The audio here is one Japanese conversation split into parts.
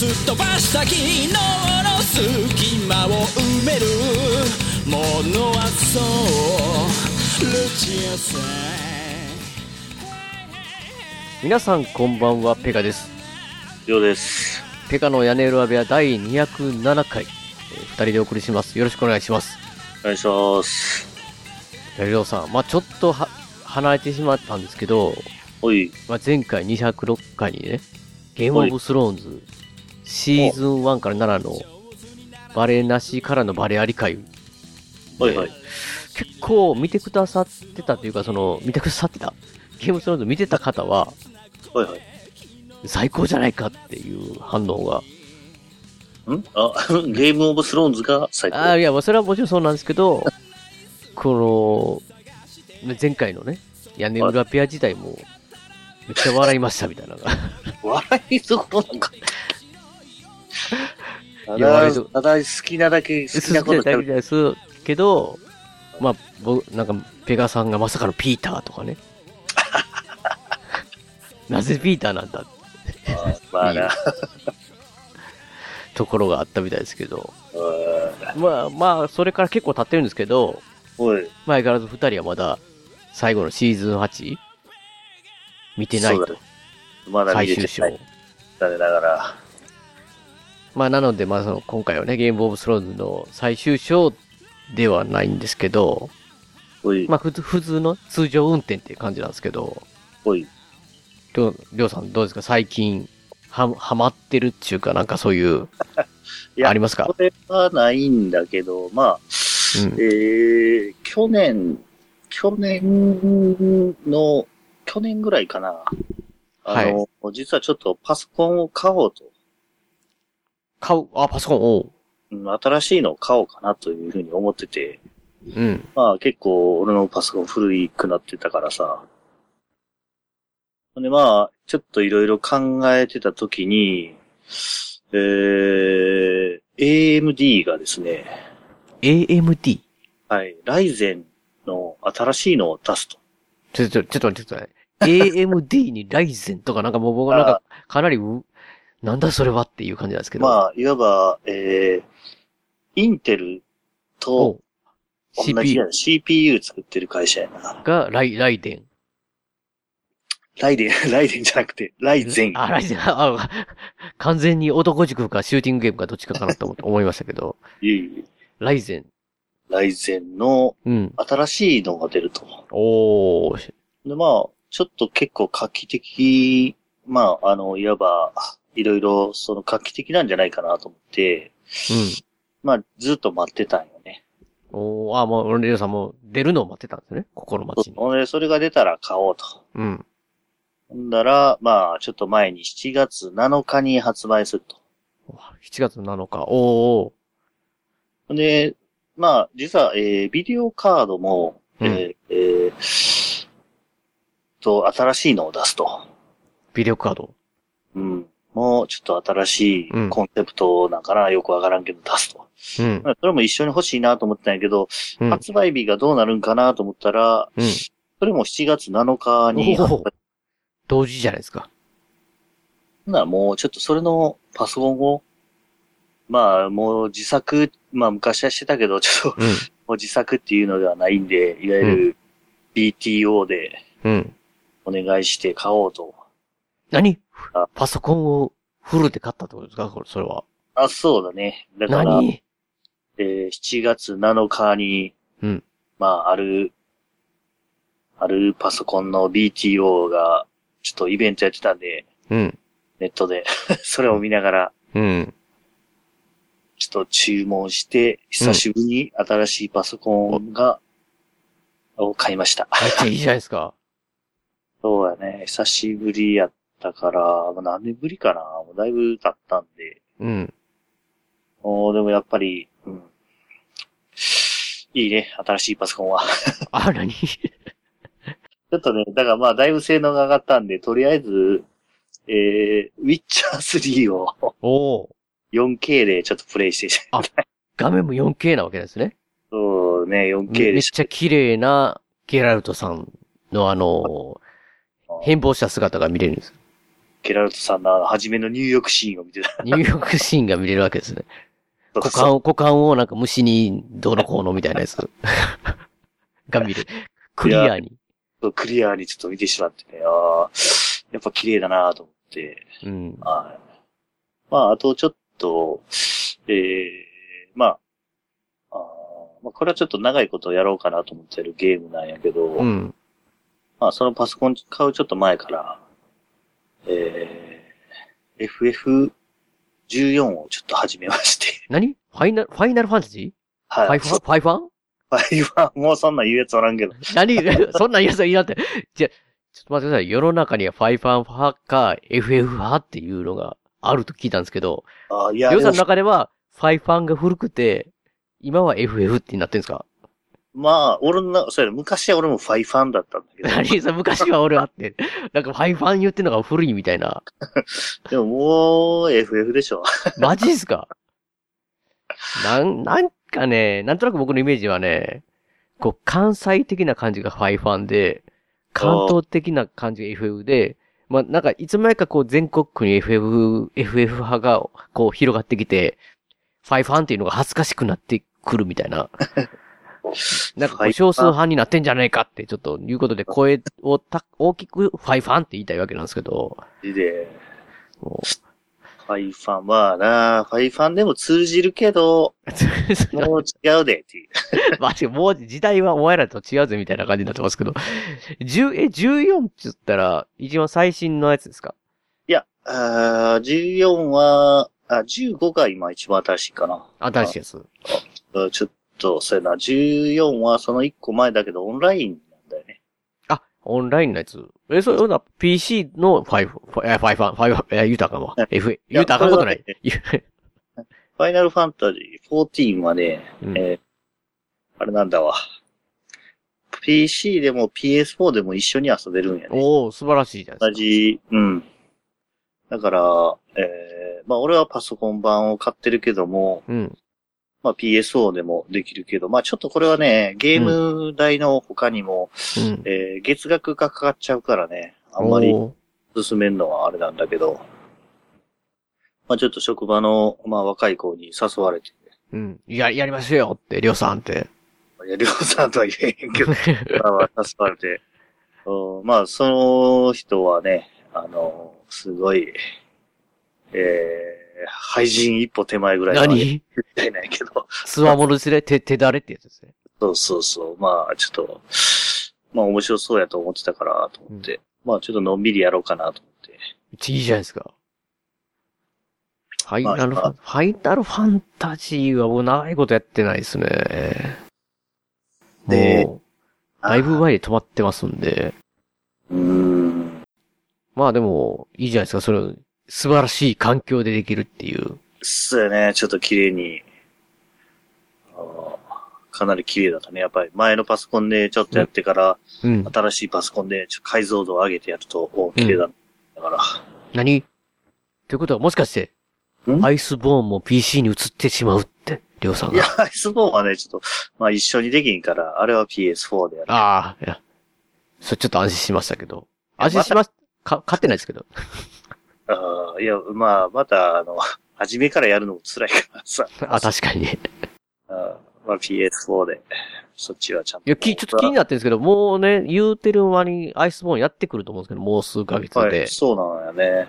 すっ飛ばした昨日の隙間を埋めるものはそうルチアさん皆さんこんばんは、ペガです。ようです。ペガの屋根裏部屋第207回、えー二人でお送りします。よろしくお願いします。お願いします。やりょうさん、まあちょっとは、離れてしまったんですけど、おい、まあ前回206回にね、ゲームオブスローンズ、シーズン1から7の、バレなしからのバレあり会、おいはい。結構見てくださってたというか、その、見てくださってた、ゲームオブスローンズ見てた方は、おいはい。最高じゃないかっていう反応が。ん？あ、ゲームオブスローンズが最高。ああ、いや、まあそれはもちろんそうなんですけど、この、ね前回のね、屋根裏ペア自体も、めっちゃ笑いましたみたいな。笑いどころなんか。ただ、ただ好きなだけ好きなことだ。けですけど、まあ、僕、なんか、ペガさんがまさかのピーターとかね。なぜピーターなんだ？まあな。ところがあったみたいですけど。うんまあまあ、それから結構経ってるんですけど、相変わらず二人はまだ最後のシーズン 8? 見てないと。まだ見最終章れてな。い。残念ながら。まあなので、まあその今回はね、ゲームオブスローンズの最終章ではないんですけど、まあ普通普通の通常運転っていう感じなんですけど、おい。りょう、りょうさんどうですか？最近、は、はまってるっていうかなんかそういう、いやありますか？これはないんだけど、まあ、うんえー、去年、去年の、去年ぐらいかな。あの、実はちょっとパソコンを買おうと。買う、あ、パソコン、おう。うん新しいのを買おうかなというふうに思ってて。うん。まあ結構俺のパソコン古くなってたからさ。でまあ、ちょっといろいろ考えてたときに、えー、AMD がですね、AMD? はい、ライゼンの新しいのを出すと。ちょ、ちょ、ちょっと待ってください。AMD にライゼンとかなんかもう僕はなんか、かなりう、なんだそれはっていう感じなんですけど。まあ、いわば、えー、インテルと CPU や CPU 作ってる会社やな。がライ、ライデン。ライデン、ライデンじゃなくて、ライゼン。あ、ライゼン、あ、完全に男塾かシューティングゲームかどっちかかなと思 思いましたけど、いえいえライゼン。ライゼンのうん。新しいのが出ると。おー。で、まあ、ちょっと結構画期的、まあ、あの、いわば、いろいろ、その画期的なんじゃないかなと思って、うん。まあ、ずっと待ってたんよね。おー、あ、もう、レオさんも出るのを待ってたんですね？心待ちに。ほんで、それが出たら買おうと。うん。ほんだら、まあ、ちょっと前に7月7日に発売すると。7月7日。おー。ほんで、まあ、実は、えービデオカードも、うんえーえーと、新しいのを出すと。ビデオカード。うん。もう、ちょっと新しいうんコンセプトなんかな、よくわからんけど出すと。うん。まあそれも一緒に欲しいなと思ったんやけど、うん。発売日がどうなるんかなと思ったら、うん。それも7月7日に。同時じゃないですか。ならもうちょっとそれのパソコンを、まあもう自作、まあ昔はしてたけど、ちょっとうん。もう自作っていうのではないんで、いわゆる BTO でうん。お願いして買おうと。何？あパソコンをフルで買ったってことですか？これ、それは。あ、そうだね。だから、何？えー7月7日に、うんまあ、ある、あるパソコンの BTO が、ちょっとイベントやってたんで、うん。ネットで、それを見ながら、うん。ちょっと注文して、久しぶりに新しいパソコンが、を買いました。めっちゃいいじゃないですか。そうやね。久しぶりやったから、もう何年ぶりかな。もうだいぶ経ったんで、うん。おーでもやっぱり、うん。いいね、新しいパソコンは。あ、何？ちょっとね、だからまあ、だいぶ性能が上がったんで、とりあえず、えー、ウィッチャー3をおお 4K でちょっとプレイして、画面も 4K なわけですね。そうね、め 4K めっでしちゃ綺麗なゲラルトさんのあの、変貌した姿が見れるんです。ゲラルトさんの初めの入浴シーンを見てた。ニューヨークシーンが見れるわけですね。そう股間を、股間をなんか虫にどうのこうのみたいなやつ が見れる。クリアに。クリアにちょっと見てしまってね、ああ、やっぱ綺麗だなと思って、うん。はい。まあ、あとちょっと、ええまあ、あーまあ、これはちょっと長いことやろうかなと思ってるゲームなんやけど、うん。まあ、そのパソコン買うちょっと前から、えー、FF14 をちょっと始めまして、何？ファイナル、ファイナルファンタジー？はい。ファイファン？ファイファン？ファイファン？もうそんなん言うやつおらんけど、何？そんなん言うやついいなって。じゃ、ちょっと待ってください。世の中にはファイファン派か FF 派っていうのがあると聞いたんですけど、あーいや、りょうさんの中ではファイファンが古くて、今は FF ってなってんですか？まあ、俺の、そうやね昔は俺もファイファンだったんだけど、何さ、昔は俺はって。なんかファイファン言ってんのが古いみたいな。でももう FF でしょ。マジっすか？なん、なんかね、なんとなく僕のイメージはね、こう、関西的な感じがファイファンで、関東的な感じが FF で、まあ、なんか、いつの間にかこう、全国区に FF、FF 派が、こう、広がってきて、ファイファンっていうのが恥ずかしくなってくるみたいな。なんか少数派になってんじゃないかって、ちょっと、いうことで、声をた、大きくファイファンって言いたいわけなんですけど、で、もファイファン、まあな、ファイファンでも通じるけど、う もう違うでっていう。マジもう時代はお前らと違うぜみたいな感じになってますけど。10、え、14って言ったら、一番最新のやつですか？いや、あー14は、あ、15が今一番新しいかな。新しいやつ。うんちょっと、そうやな、14はその1個前だけどオンラインなんだよね。あ、オンラインのやつ。え、そういうのは PC の5、ファえ、5、5、5、え、言うたかんわ。F、言うたかんことないファイナルファンタジー14はね、うんえーあれなんだわ。PC でも PS4 でも一緒に遊べるんやね。おー、素晴らしいじゃない同ですじ、うん。だから、えー、まあ俺はパソコン版を買ってるけども、か。うん。まあ PSO でもできるけど、まあちょっとこれはね、ゲーム代の他にも、うん。えー月額がかかっちゃうからね、あんまり進めるのはあれなんだけど、まあちょっと職場の、まあ若い子に誘われて、うん。や、やりますよって、りょうさんって。いや、りょうさんとは言えへんけど、まあ誘われて、うんまあその人はね、あの、すごい、えー、廃人一歩手前ぐらいの何？みたいなんやけど、つわものですね。手、手だれってやつですね。そうそうそう。まあ、ちょっと、まあ面白そうやと思ってたから、と思って。まあちょっとのんびりやろうかなと思って。めっちゃいいじゃないですか。ファイナルフまあァン、ファイナルファンタジーはもう長いことやってないですね。でもう、だいぶ前に止まってますんで。うーん。まあでも、いいじゃないですか。それ、素晴らしい環境でできるっていう。そうやね。ちょっと綺麗に、かなり綺麗だったね。やっぱり前のパソコンでちょっとやってから、うん。新しいパソコンで解像度を上げてやると、お綺麗だ。だから、何？ということはもしかして、ん？アイスボーンも PC に移ってしまうって、りょうさんが。いや、アイスボーンはね、ちょっと、まあ一緒にできんから、あれは PS4 でやる。ああ、いや。それちょっと安心しましたけど。安心しまし、か、買ってないですけど。あーいや、まあ、また、あの、初めからやるのも辛いからさ。あ、確かに。いあーまあ PS4 で、そっちはちゃんと。や、き、ちょっと気になってるんですけど、もうね、言うてる間にアイスボーンやってくると思うんですけど、もう数ヶ月で。はい、そうなんやね。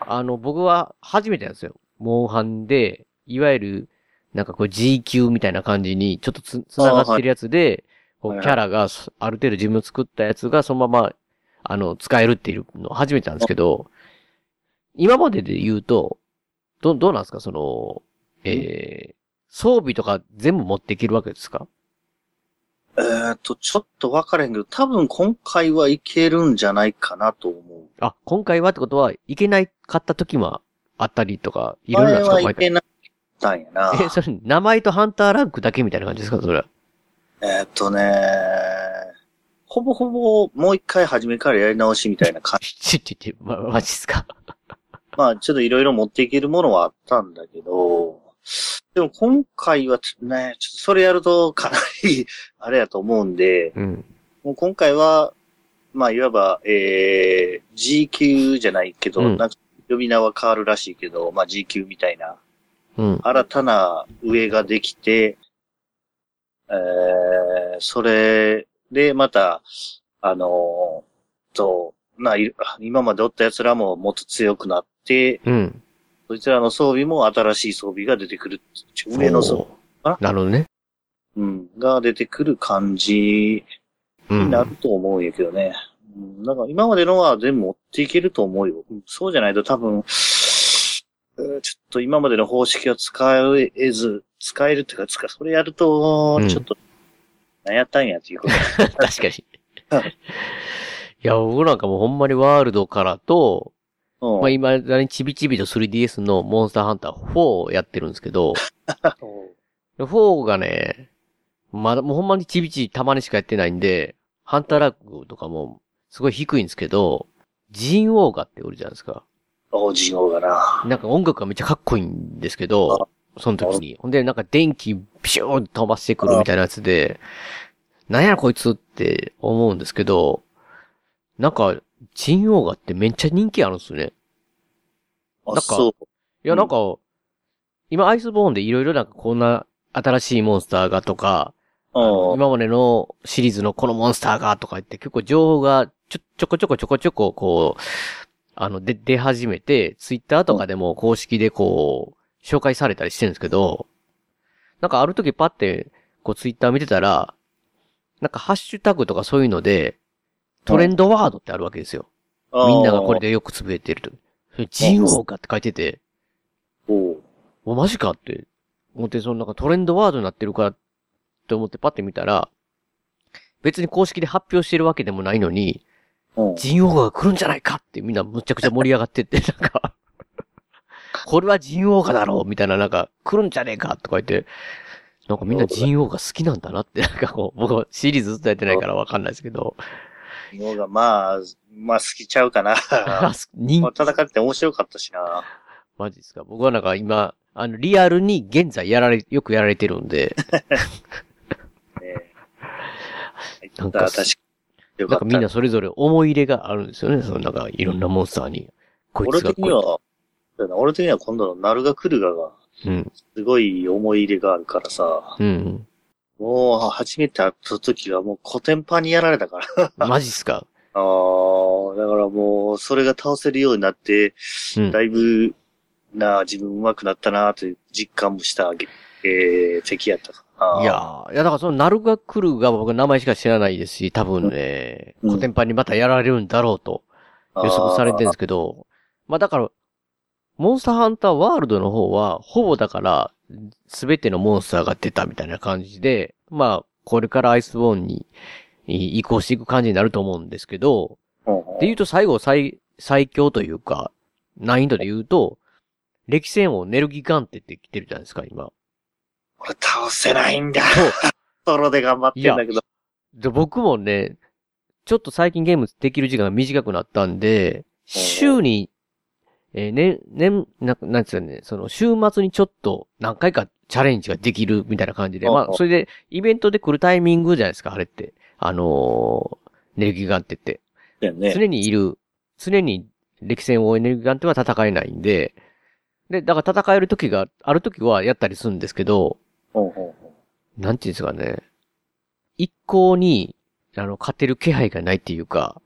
あの、僕は初めてなんですよ。モンハンで、いわゆる、なんかこう G 級みたいな感じに、ちょっとつ、つながってるやつで、こう、キャラが、ある程度自分の作ったやつが、そのまま、あの、使えるっていうの初めてなんですけど、今までで言うと、ど、どうなんですか？その、えー、装備とか全部持っていけるわけですか？えーっと、ちょっと分からへんけど、多分今回はいけるんじゃないかなと思う。あ、今回はってことは、いけないかった時もあったりとか、いろいろなんですか前はいけなかっったんやな。え、それ、名前とハンターランクだけみたいな感じですか？それは。えーっとね、ほぼほぼもう一回初めからやり直しみたいな感じ。ちちち、ま、マジっすか？まあちょっといろいろ持っていけるものはあったんだけど、でも今回はね、ちょっとそれやるとかなり あれやと思うんで、うん。もう今回は、まあいわば、えー、G 級じゃないけど、うんなんか呼び名は変わるらしいけど、まあ G 級みたいなうん。新たな上ができて、えー、それでまた、あのーと、まあ、い今までおった奴らももっと強くなって、うん。そいつらの装備も新しい装備が出てくる。上の装備、あなるほどね。うん、が出てくる感じうん。になると思うんやけどね。うん、なんか今までのは全部持っていけると思うよ。うんそうじゃないと多分、うんちょっと今までの方式を使えず、使えるっていうか、使それやるとうん、ちょっと、何やったんやっていうこと。確かに。いや、僕なんかもうほんまにワールドからと、うんまあ今、ちびちびと 3DS のモンスターハンター4をやってるんですけど、4がね、まだもうほんまにちびちびたまにしかやってないんで、ハンターラックとかもすごい低いんですけど、ジンオーガっておるじゃないですか。おじようがな。なんか音楽がめっちゃかっこいいんですけど、その時に。ほんで、なんか電気ビシューン飛ばしてくるみたいなやつで、なんやこいつって思うんですけど、なんか、ジンオーガってめっちゃ人気あるんですよね。あ、なんかそう。いや、なんか、今アイスボーンでいろいろなんかこんな新しいモンスターがとか、うん。今までのシリーズのこのモンスターがとか言って結構情報がちょ、ちょこちょこちょこちょここう、あの、で、出始めて、ツイッターとかでも公式でこう、紹介されたりしてるんですけど、なんかある時パって、こうツイッター見てたら、なんかハッシュタグとかそういうので、トレンドワードってあるわけですよ。みんながこれでよくつぶえてると。それ、ジンオーガって書いてて、おうお、マジかって思って、そのなんかトレンドワードになってるからって思ってパッて見たら、別に公式で発表してるわけでもないのに、うん。ジンオーガが来るんじゃないかってみんなむちゃくちゃ盛り上がってって、なんか、これはジンオーガだろうみたいな、なんか、来るんじゃねえかとか言って、なんかみんなジンオーガ好きなんだなって、なんかこう、僕はシリーズずっとやってないからわかんないですけど、のが、まあ、まあ好きちゃうかな。人 まあ戦って面白かったしな。マジですか？僕はなんか今、あの、リアルに現在やられ、よくやられてるんで、ねなんか確か。なんかみんなそれぞれ思い入れがあるんですよね。そのなんかいろんなモンスターに。こい俺つがこい的には、俺的には今度のナルガクルガが、うん。すごい思い入れがあるからさ、うん。もう初めて会った時はもうコテンパンにやられたから。マジっすか？ああ、だからもう、それが倒せるようになって、うん。だいぶ、な、自分上手くなったなという実感もした、えー、敵やったかな。いやーいやだからそのナルガクルが僕名前しか知らないですし、多分ね、うんコテンパンにまたやられるんだろうと予測されてるんですけど、まあだから、モンスターハンターワールドの方は、ほぼだから、すべてのモンスターが出たみたいな感じで、まあ、これからアイスボーンにい移行していく感じになると思うんですけど、で言うと最後最、最強というか、難易度で言うと、歴戦王ネルギガンテって来てるじゃないですか、今。俺倒せないんだ。ソロで頑張ってんだけど。で、僕もね、ちょっと最近ゲームできる時間が短くなったんで、週に、えーね、年、なんか、なんつうかね、その、週末にちょっと何回かチャレンジができるみたいな感じで、うんまあ、それで、イベントで来るタイミングじゃないですか、あれって。あのー、ネルギガンテって。ね。常にいる、常に歴戦王エネルギガンテは戦えないんで、で、だから戦える時が、ある時はやったりするんですけど、なんていうんですかね。一向に、あの、勝てる気配がないっていうか、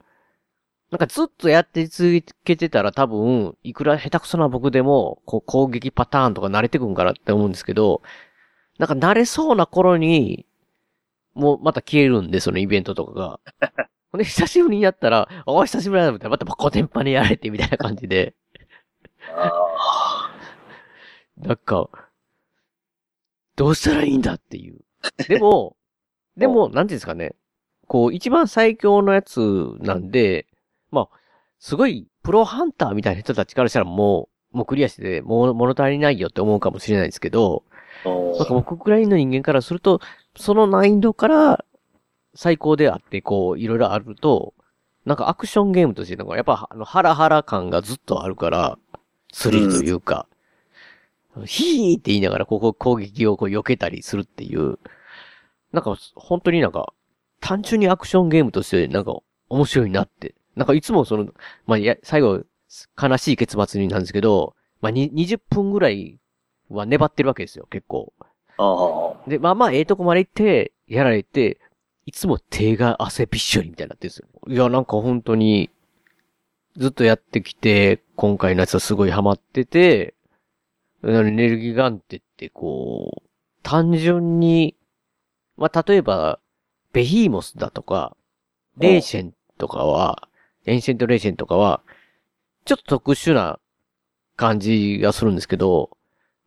なんかずっとやって続けてたら多分、いくら下手くそな僕でも、こう攻撃パターンとか慣れてくんかなって思うんですけど、なんか慣れそうな頃に、もうまた消えるんで、そのイベントとかが。ほんで、久しぶりにやったら、お久しぶりだなと思ったら、またコテンパにやられてみたいな感じで、あなんか、どうしたらいいんだっていう。でも、でも、なんていうんですかね。こう、一番最強のやつなんで、まあ、すごい、プロハンターみたいな人たちからしたらもう、もうクリアしてて、もう物足りないよって思うかもしれないですけど、おなんか僕くらいの人間からすると、その難易度から最高であって、こう、いろいろあると、なんかアクションゲームとして、なんかやっぱ、あの、ハラハラ感がずっとあるから、スリルというか、ヒーって言いながら、ここ攻撃をこう避けたりするっていう、なんか、本当になんか、単純にアクションゲームとして、なんか、面白いなって。なんかいつもその、まあ、や、最後、悲しい結末になんですけど、まあ、に、20分ぐらいは粘ってるわけですよ、結構。ああ。で、まあまあ、ええとこまで行って、やられて、いつも手が汗びっしょりみたいになってるんですよ。いや、なんか本当に、ずっとやってきて、今回のやつはすごいハマってて、エネルギーガンテってこう、単純に、まあ、例えば、ベヒーモスだとか、レーシェンとかは、エンシェントレーシェンとかは、ちょっと特殊な感じがするんですけど、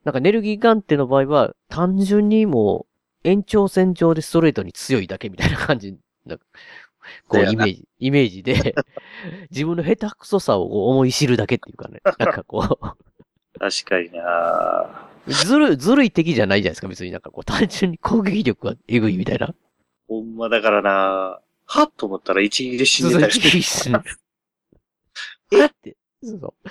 なんかネルギガンテの場合は、単純にもう、延長線上でストレートに強いだけみたいな感じな、こう、だよな。イメージ、イメージで、自分の下手くそさを思い知るだけっていうかね、なんかこ確かにな。う、ずる、ずるい敵じゃないじゃないですか、別になんかこう、単純に攻撃力がエグいみたいな。ほんまだからなはっ？と思ったら一撃で死んでたりして。死ぬ。え？って。そうそう。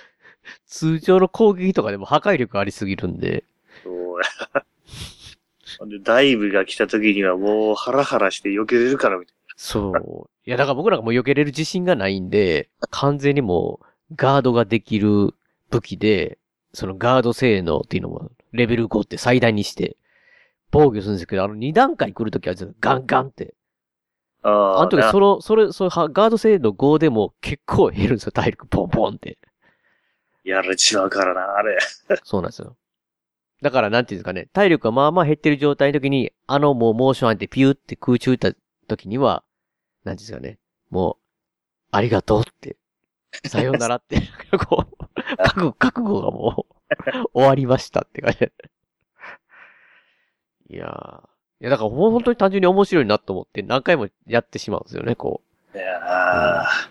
通常の攻撃とかでも破壊力ありすぎるんで、そうや。ダイブが来た時にはもうハラハラして避けれるからみたいそう。いや、だから僕なんかもう避けれる自信がないんで、完全にもう、ガードができる武器で、そのガード性能っていうのも、レベル5って最大にして、防御するんですけど、あの2段階来るときはガンガンって。な。ああの時なその、それ、それ、はガード性能5でも結構減るんですよ、体力ポンポンって。やられちまうからな、あれ。そうなんですよ。だから、なんていうんですかね、体力がまあまあ減ってる状態の時に、あのもうモーションあってピューって空中打った時には、なんていうんですかね、もう、ありがとうって、さようならって、こう、覚悟、覚悟がもう、終わりましたって感じで。いやー。いや、だから本当に単純に面白いなと思って何回もやってしまうんですよね、こいやー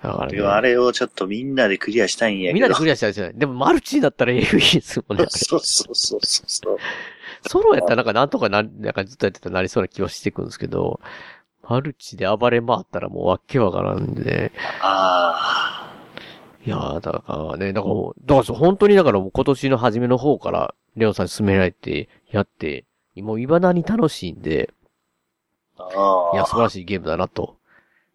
う。だからね。でもあれをちょっとみんなでクリアしたいんやけど。みんなでクリアしたいですよね。でもマルチになったら AV ですもんね。そうそうそうそうそう。ソロやったらなんかなんとかな、なんかずっとやってたらなりそうな気はしてくるんですけど、マルチで暴れ回ったらもうわっけわからんで、あいやー、だからね、だからもう、だから本当にだからもう今年の初めの方から、レオンさんに勧められてやって、もう未だに楽しいんで、あ。ああ。いや、素晴らしいゲームだなと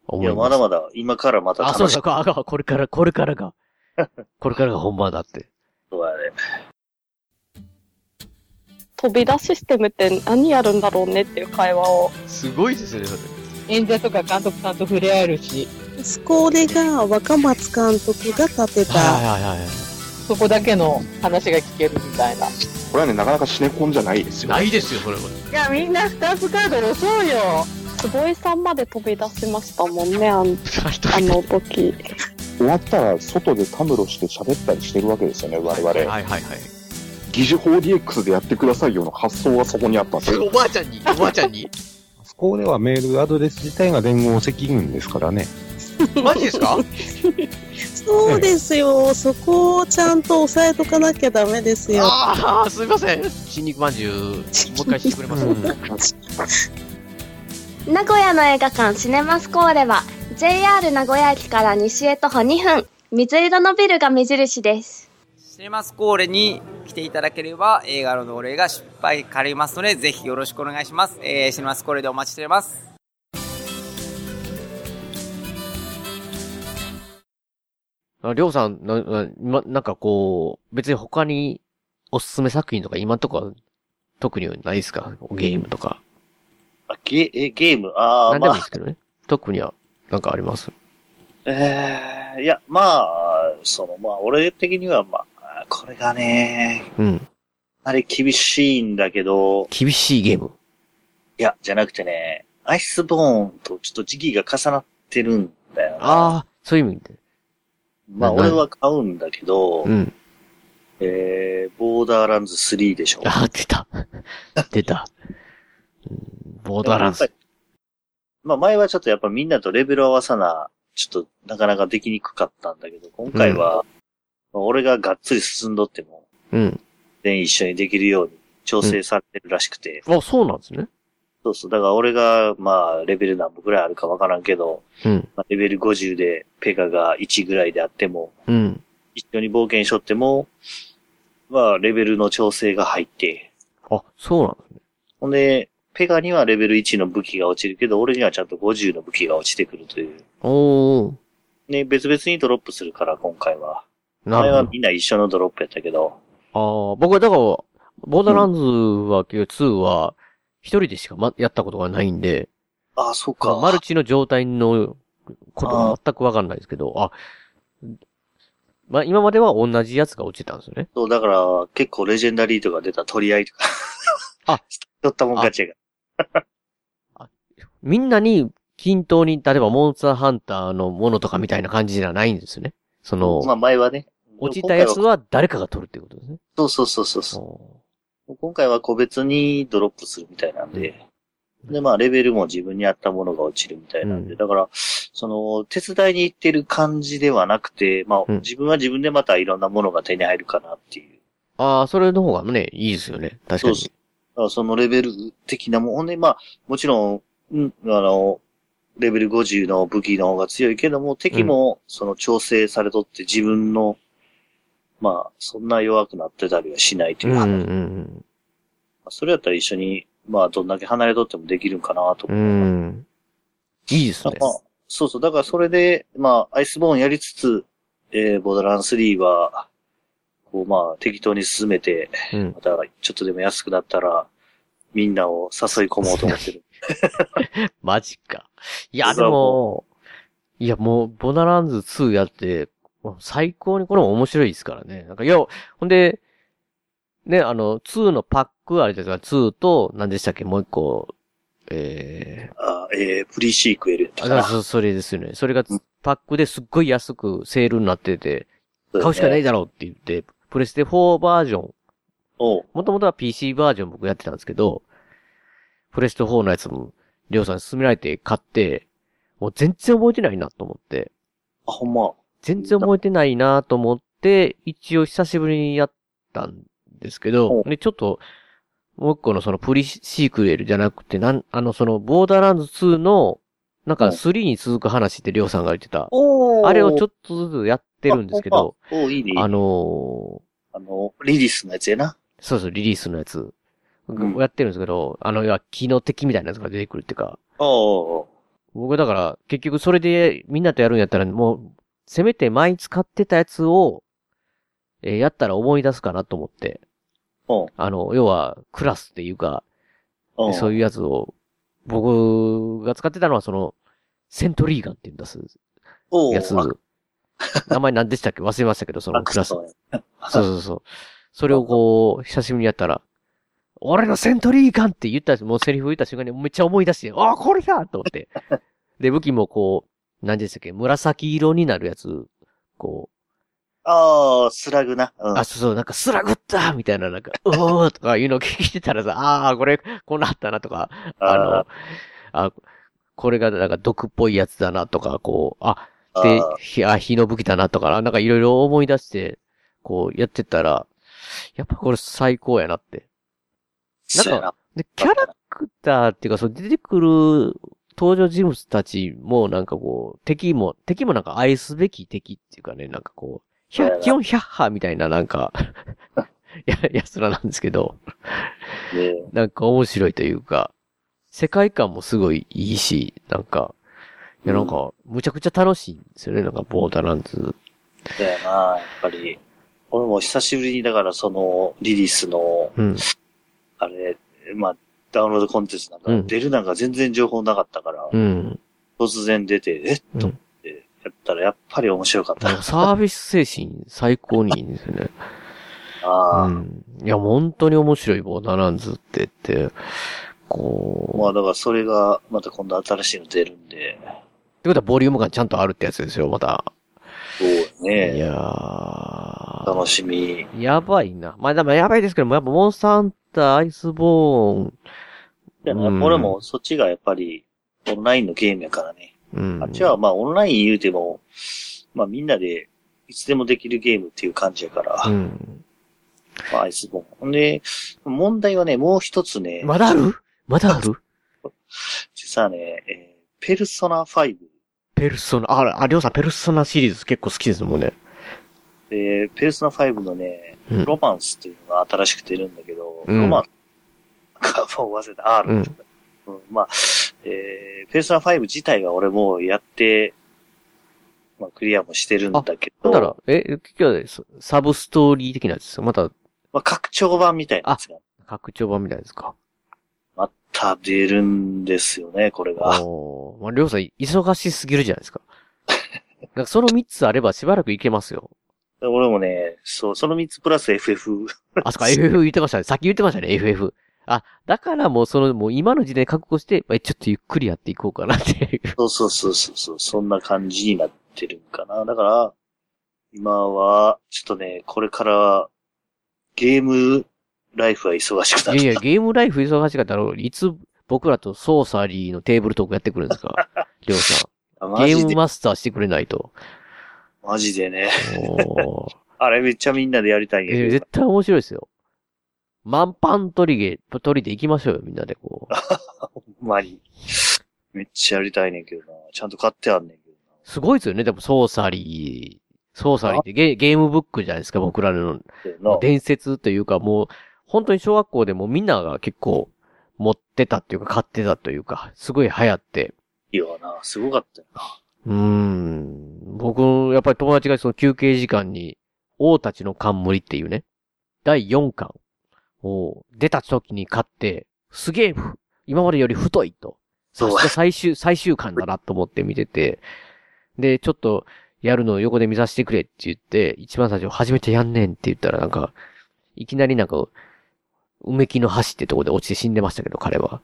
思いや、います。まだまだ、今からまたあ、そう楽しそう、あ、あこれから、これからが、これからが本番だって。そうやね。飛び出システムって何やるんだろうねっていう会話を。すごいですね、それ。演者とか監督さんと触れ合えるし、これが若松監督が建てた、はいはいはいはい。そこだけの話が聞けるみたいな。これはね、なかなかシネコンじゃないですよ。ないですよ、それは。いや、みんなスタープカード押そうよ。坪井さんまで飛び出しましたもんね、あん あの時。終わったら外でたむろして喋ったりしてるわけですよね、我々。はいはいはい。疑似 4DX でやってくださいよの発想がそこにあったんですよ。おばあちゃんに、おばあちゃんに。そこではメールアドレス自体が連合赤軍ですからね。マジですか？そうですよ、そこをちゃんと押さえとかなきゃダメですよ。ああ、すみません。新肉まんじゅう、もう一回してくれます、名古屋の映画館シネマスコーレは JR 名古屋駅から西へ徒歩2分水色のビルが目印ですシネマスコーレに来ていただければ映画の同例が失敗借りますのでぜひよろしくお願いします。えー、シネマスコーレでお待ちしております。りょうさん、な、な、今なんかこう、別に他におすすめ作品とか今んとこは特にないですか？ゲームとか。あゲえゲーム？ああ、何でもまあ、いいですけどね。特には、なんかあります？ええいや、まあ、その、まあ、俺的には、まあ、これがね、うん。あれ厳しいんだけど、厳しいゲーム？いや、じゃなくてね、アイスボーンとちょっと時期が重なってるんだよな。ああ、そういう意味で。まあ、な俺は買うんだけど、うん。えー、ボーダーランズ3でしょ。あ、出た。出た。うんボーダーランス。まあ、前はちょっとやっぱみんなとレベル合わさな、ちょっとなかなかできにくかったんだけど、今回は、俺ががっつり進んどっても、うん。全員一緒にできるように調整されてるらしくて。あ、そうなんですね。そうそう。だから俺が、まあ、レベル何歩ぐらいあるかわからんけど、うん。まあ、レベル50でペガが1ぐらいであっても、うん。一緒に冒険しとっても、まあ、レベルの調整が入って、あ、そうなんですね。ほんで、ペガにはレベル1の武器が落ちるけど、俺にはちゃんと50の武器が落ちてくるという。おー。ね、別々にドロップするから、今回は。なるほど。前はみんな一緒のドロップやったけど、ああ、僕はだから、ボーダーランズは、2は、一人でしか、ま、やったことがないんで、ああ、そうか。マルチの状態のことが全くわかんないですけど、あ、まあ、今までは同じやつが落ちてたんですよね。そう、だから、結構レジェンダリーとか出た取り合いとか。あ、取ったもん勝ちが。みんなに均等に、例えばモンスターハンターのものとかみたいな感じじゃないんですね。その、まあ前はね。落ちたやつは誰かが取るってことですね。そうそうそうそうそう。今回は個別にドロップするみたいなんで。で、まあ、レベルも自分に合ったものが落ちるみたいなんで。だから、その、手伝いに行ってる感じではなくて、まあ、自分は自分でまたいろんなものが手に入るかなっていう。ああ、それの方がね、いいですよね。確かに。そうそのレベル的なもん。ほんで、まあ、もちろん、うん、あの、レベル50の武器の方が強いけども、敵もその調整されとって自分の、まあ、そんな弱くなってたりはしないという話。うんうんうん。それやったら一緒に、まあ、どんだけ離れとってもできるんかなとう。ん。いいですね。まあ、そうそう。だからそれで、まあ、アイスボーンやりつつ、えー、ボーダーラン3は、こう、まあ、適当に進めて、うんまた、ちょっとでも安くなったら、みんなを誘い込もうと思ってる。マジか。いや、でも、いや、もう、ボナランズ2やって、最高にこれも面白いですからね。なんか、いや、ほんで、ね、あの、2のパックあれですか、2と、何でしたっけ、もう一個、えあえー、プリシークエル。あそ、それですよね。それがパックですっごい安くセールになってて、買うしかないだろうって言って、プレステ4バージョン、おもともとは PC バージョン僕やってたんですけど、プレステ4のやつも、りょうさんに勧められて買って、もう全然覚えてないなと思って。あ、ほんま。全然覚えてないなと思って、一応久しぶりにやったんですけど、で、ちょっと、もう一個のそのプリシークエルじゃなくて、なん、あのその、ボーダーランズ2の、なんか3に続く話ってりょうさんが言ってた。あれをちょっとずつやってるんですけど、いいね。あのあの、リリスのやつやな。そうそう、リリースのやつ。うんやってるんですけど、あの、いや、木の敵みたいなやつが出てくるっていうか、僕だから、結局それでみんなとやるんやったら、もう、せめて前使ってたやつを、えーやったら思い出すかなと思って。うんあの、要は、クラスっていうか、うんそういうやつを、僕が使ってたのはその、セントリーガンって言うんです。おーやつ。名前何でしたっけ？忘れましたけど、そのクラス。そうそうそう。それをこう、久しぶりにやったら、俺のセントリーガンって言った、もうセリフ言った瞬間にめっちゃ思い出して、ああ、これだと思って。で、武器もこう、何でしたっけ？紫色になるやつ、こああ、スラグな。うう、ん。あ、そうそう、なんかスラグった！みたいな、なんか、うおーとかいうのを聞いてたらさ、ああ、これ、こうなったなとか、あの、あ、これがなんか毒っぽいやつだなとか、こう、あ、でひあ、火の武器だなとか、なんかいろいろ思い出して、こうやってたら、やっぱこれ最高やなって。なんか、で、キャラクターっていうか、そう出てくる登場人物たちもなんかこう、敵も、敵もなんか愛すべき敵っていうかね、なんかこう、ひゃ、基本ヒャッハーみたいななんか、や、やつらなんですけど、ねなんか面白いというか、世界観もすごいいいし、なんか、いやなんか、むちゃくちゃ楽しいんですよね、なんか、ボーダーランズ。だよな、やっぱり。俺も久しぶりに、だからその、リリースの、うん。あれ、まあ、ダウンロードコンテンツなんか、うん出るなんか全然情報なかったから、うん。突然出て、え？っと思って、やったらやっぱり面白かった。サービス精神最高にいいんですよね。ああ、うん。いや、本当に面白いボーダーランズってって、こまあだからそれが、また今度新しいの出るんで、う、ってことはボリューム感ちゃんとあるってやつですよ、また。そうね。いやー。楽しみ。やばいな。まあでもやばいですけども、やっぱモンスターハンター、アイスボーン。でもうん俺もそっちがやっぱり、オンラインのゲームやからね。うん。あっちはまあオンライン言うても、まあみんなでいつでもできるゲームっていう感じやから、うん。まあ、アイスボーン。で、問題はね、もう一つね、まだある？まだある？実はね、えーペルソナ5。ペルソナ、あ、あ、りょうさんペルソナシリーズ結構好きですもんね。で、ペルソナ5のね、うんロマンスっていうのが新しく出るんだけど、うんロマンス、もう忘れた、R うんうんまあ、えー、ペルソナ5自体は俺もうやって、まあ、クリアもしてるんだけど、ほんえ、結局はササブストーリー的なやつですよ。また、まあ、拡張版みたいなやつが拡張版みたいですか。また出るんですよね、これが。おーまあ、りょうさん忙しすぎるじゃないですか。なんかその3つあればしばらくいけますよ。俺もね、そう、その3つプラス FF。あ、そっか、FF 言ってましたね。さっき言ってましたね、FF。あ、だからもうその、もう今の時代覚悟して、まあちょっとゆっくりやっていこうかなっていう。そうそうそうそうそう、そんな感じになってるんかな。だから、今は、ちょっとね、これから、ゲームライフは忙しくないる。やいや、ゲームライフ忙しかったら、いつ僕らとソーサリーのテーブルトークやってくるんですか？りょうさん。ゲームマスターしてくれないと。マジでね。あれめっちゃみんなでやりたいんや。絶対面白いですよ。満パン取りゲ、取りで行きましょうよ、みんなでこう。ほんまに。めっちゃやりたいねんけどな。ちゃんと買ってあんねんけどすごいですよね、でもソーサリー。ソーサリーってゲゲームブックじゃないですか、僕らのな。伝説というか、もう、本当に小学校でもみんなが結構持ってたっていうか、買ってたというか、すごい流行って。いいわな。すごかったよな。うーん。僕、やっぱり友達がその休憩時間に、王たちの冠っていうね、第4巻を出た時に買って、すげえふ、今までより太いと。さすが最終、最終巻だなと思って見てて、で、ちょっと、やるのを横で見させてくれって言って、一番最初、初めてやんねんって言ったらなんか、いきなりなんか、梅木の橋ってとこで落ちて死んでましたけど、彼は。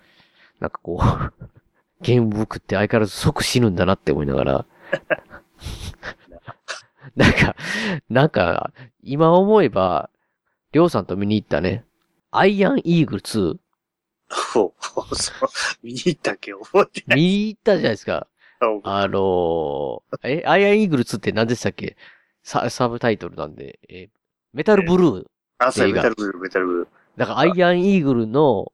なんかこう、ゲームブックって相変わらず即死ぬんだなって思いながら、なんか、なんか、今思えば、りょうさんと見に行ったね、アイアンイーグル2、ほう、そう、見に行ったっけ覚えてない。見に行ったじゃないですか。あのー、え、アイアンイーグル2って何でしたっけ？ササブタイトルなんで、えメタルブルー。あ、そう、メタルブルー、メタルブルー。だからアイアンイーグルの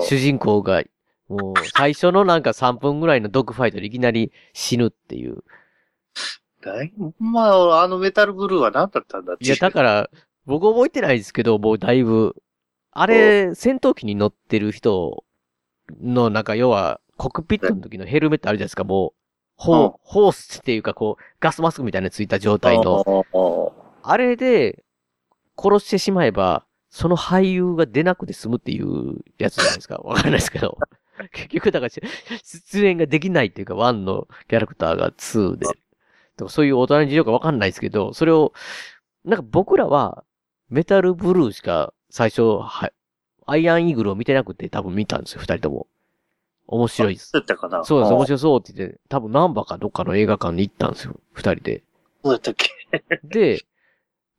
主人公が、もう最初のなんか3分ぐらいのドッグファイトでいきなり死ぬっていう。だいまあ、あのメタルブルーは何だったんだ？っていや、だから、僕覚えてないですけど、もうだいぶ、あれ、戦闘機に乗ってる人の、なんか要は、コックピットの時のヘルメットあるじゃないですか、もう、ホー、ホースっていうかこう、ガスマスクみたいなのついた状態の。あれで、殺してしまえば、その俳優が出なくて済むっていうやつじゃないですか。わかんないですけど。結局、だから、出演ができないっていうか、1のキャラクターが2で。でもそういう大人の事情かわかんないですけど、それを、なんか僕らは、メタルブルーしか最初、は、アイアンイーグルを見てなくて多分見たんですよ、二人とも。面白いです。そうやったかなそうです、あ面白そうって言って、多分ナンバかどっかの映画館に行ったんですよ、二人で。そうやったっけ？で、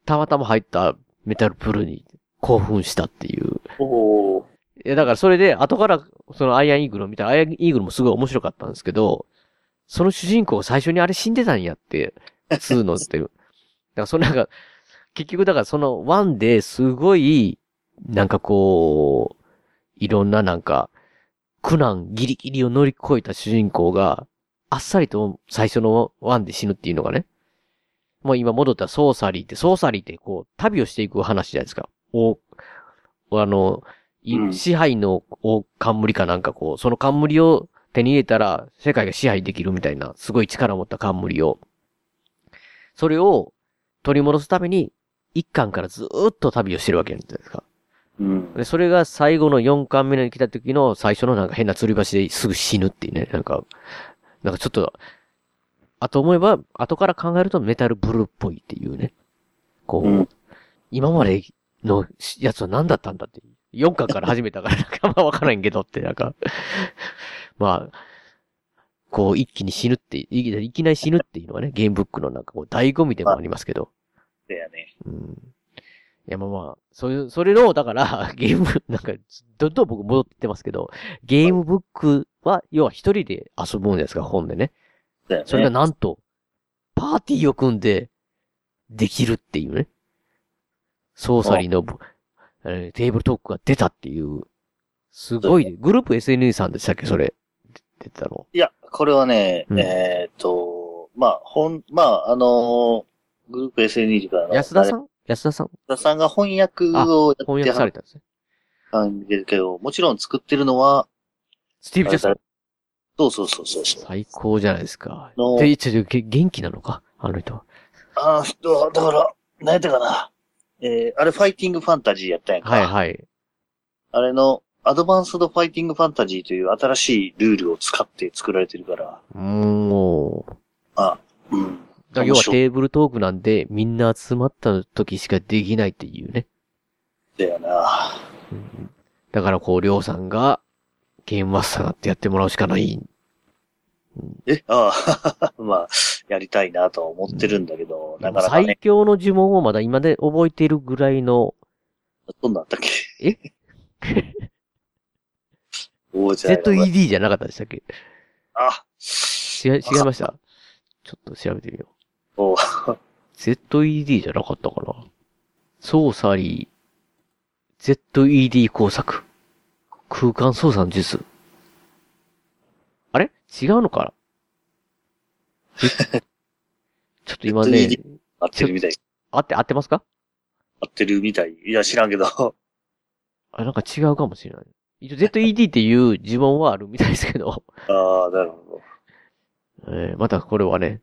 たまたま入ったメタルブルーに興奮したっていう。おーいや、だからそれで、後から、そのアイアンイーグルを見たら、アイアンイーグルもすごい面白かったんですけど、その主人公が最初にあれ死んでたんやって、2のってる。だからそのなんか、結局だからその1ですごい、なんかこう、いろんななんか、苦難ギリギリを乗り越えた主人公が、あっさりと最初の1で死ぬっていうのがね。もう今戻ったソーサリーって、ソーサリーってこう、旅をしていく話じゃないですか。お、あの、い支配のお冠かなんかこう、その冠を手に入れたら世界が支配できるみたいな、すごい力を持った冠を。それを取り戻すために、一巻からずーっと旅をしてるわけじゃないですか。うん。で、それが最後の4巻目に来た時の最初のなんか変な吊り橋ですぐ死ぬっていうね。なんか、なんかちょっと、あと思えば、後から考えるとメタルブルーっぽいっていうね。こう、今までのやつは何だったんだって。4巻から始めたから、なんかまあわからんけどって、なんか、まあ、こう一気に死ぬって、いいきなり死ぬっていうのはね、ゲームブックのなんかこう醍醐味でもありますけど。だよね。うん。いや、まあまあ、そういう、それの、だから、ゲーム、なんか、どんどん僕戻ってますけど、ゲームブックは、要は一人で遊ぶもんですか、本でね。ね。それがなんと、パーティーを組んで、できるっていうね。ソーサリーの、えーテーブルトークが出たっていう、すごい、グループ SNE さんでしたっけ、それ。出てたの。いや、これはね、うんえーっと、まあ、本、まあ、あのーグループ SNE からの、安田さん？安田さん？安田さんが翻訳をやって翻訳されたんですね。はんでるけど、もちろん作ってるのは、スティーブ・ジャスト。そうそうそうそうそう。最高じゃないですか。ので、ちょっとげ元気なのか？あの人。あの人、だから、何やったかな。えー、あれファイティングファンタジーやったんやんか。はいはい。あれの、アドバンスドファイティングファンタジーという新しいルールを使って作られてるから、もう、あ、うん。だ要はテーブルトークなんで、みんな集まった時しかできないっていうね。だよな。だからこう、りょうさんが、ゲームマスターになってやってもらうしかない。え、ああ、まあ、やりたいなとは思ってるんだけど、なかなか最ね、強の呪文をまだ今で覚えているぐらいの、どんなんだっけ？え？ZED じゃなかったでしたっけ？あ、違い、違いました。ちょっと調べてみよおう。ZED じゃなかったかなソーサリー、ZED 工作。空間操作の術。あれ？違うのかな？え？ちょっと今ね合ってるみたい。合って、合ってますか？合ってるみたい。いや、知らんけど。あ、なんか違うかもしれない。一応 ZED っていう呪文はあるみたいですけど、ああ、なるほど。えーまたこれはね、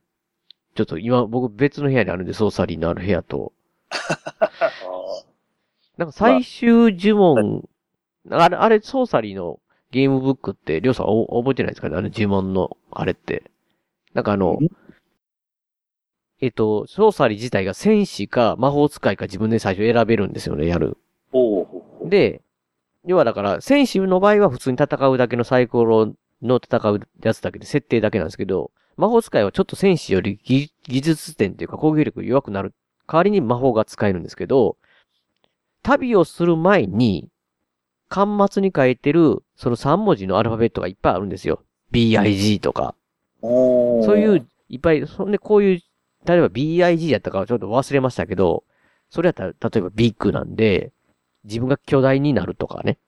ちょっと今僕別の部屋にあるんで、ソーサリーのある部屋と、なんか最終呪文、あれ、あれ、ソーサリーのゲームブックって、りょうさんお覚えてないですかね？あの呪文の、あれって。なんかあの、えっと、ソーサリー自体が戦士か魔法使いか自分で最初選べるんですよね、やる。おで、要はだから、戦士の場合は普通に戦うだけのサイコロの戦うやつだけで設定だけなんですけど、魔法使いはちょっと戦士より技技術点っていうか攻撃力弱くなる。代わりに魔法が使えるんですけど、旅をする前に、端末に書いてる、その3文字のアルファベットがいっぱいあるんですよ。BIG とか。おそういう、いっぱい、そんでこういう、例えば BIG やったかはちょっと忘れましたけど、それやったら、例えばビッグなんで、自分が巨大になるとかね。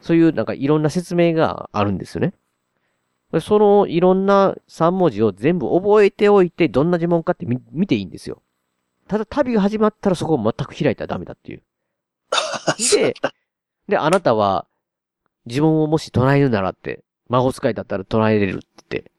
そういうなんかいろんな説明があるんですよね。でそのいろんな3文字を全部覚えておいて、どんな呪文かって見見ていいんですよ。ただ旅が始まったらそこを全く開いたらダメだっていう。で、で、あなたは呪文をもし唱えるならって、魔法使いだったら唱えれるって言って、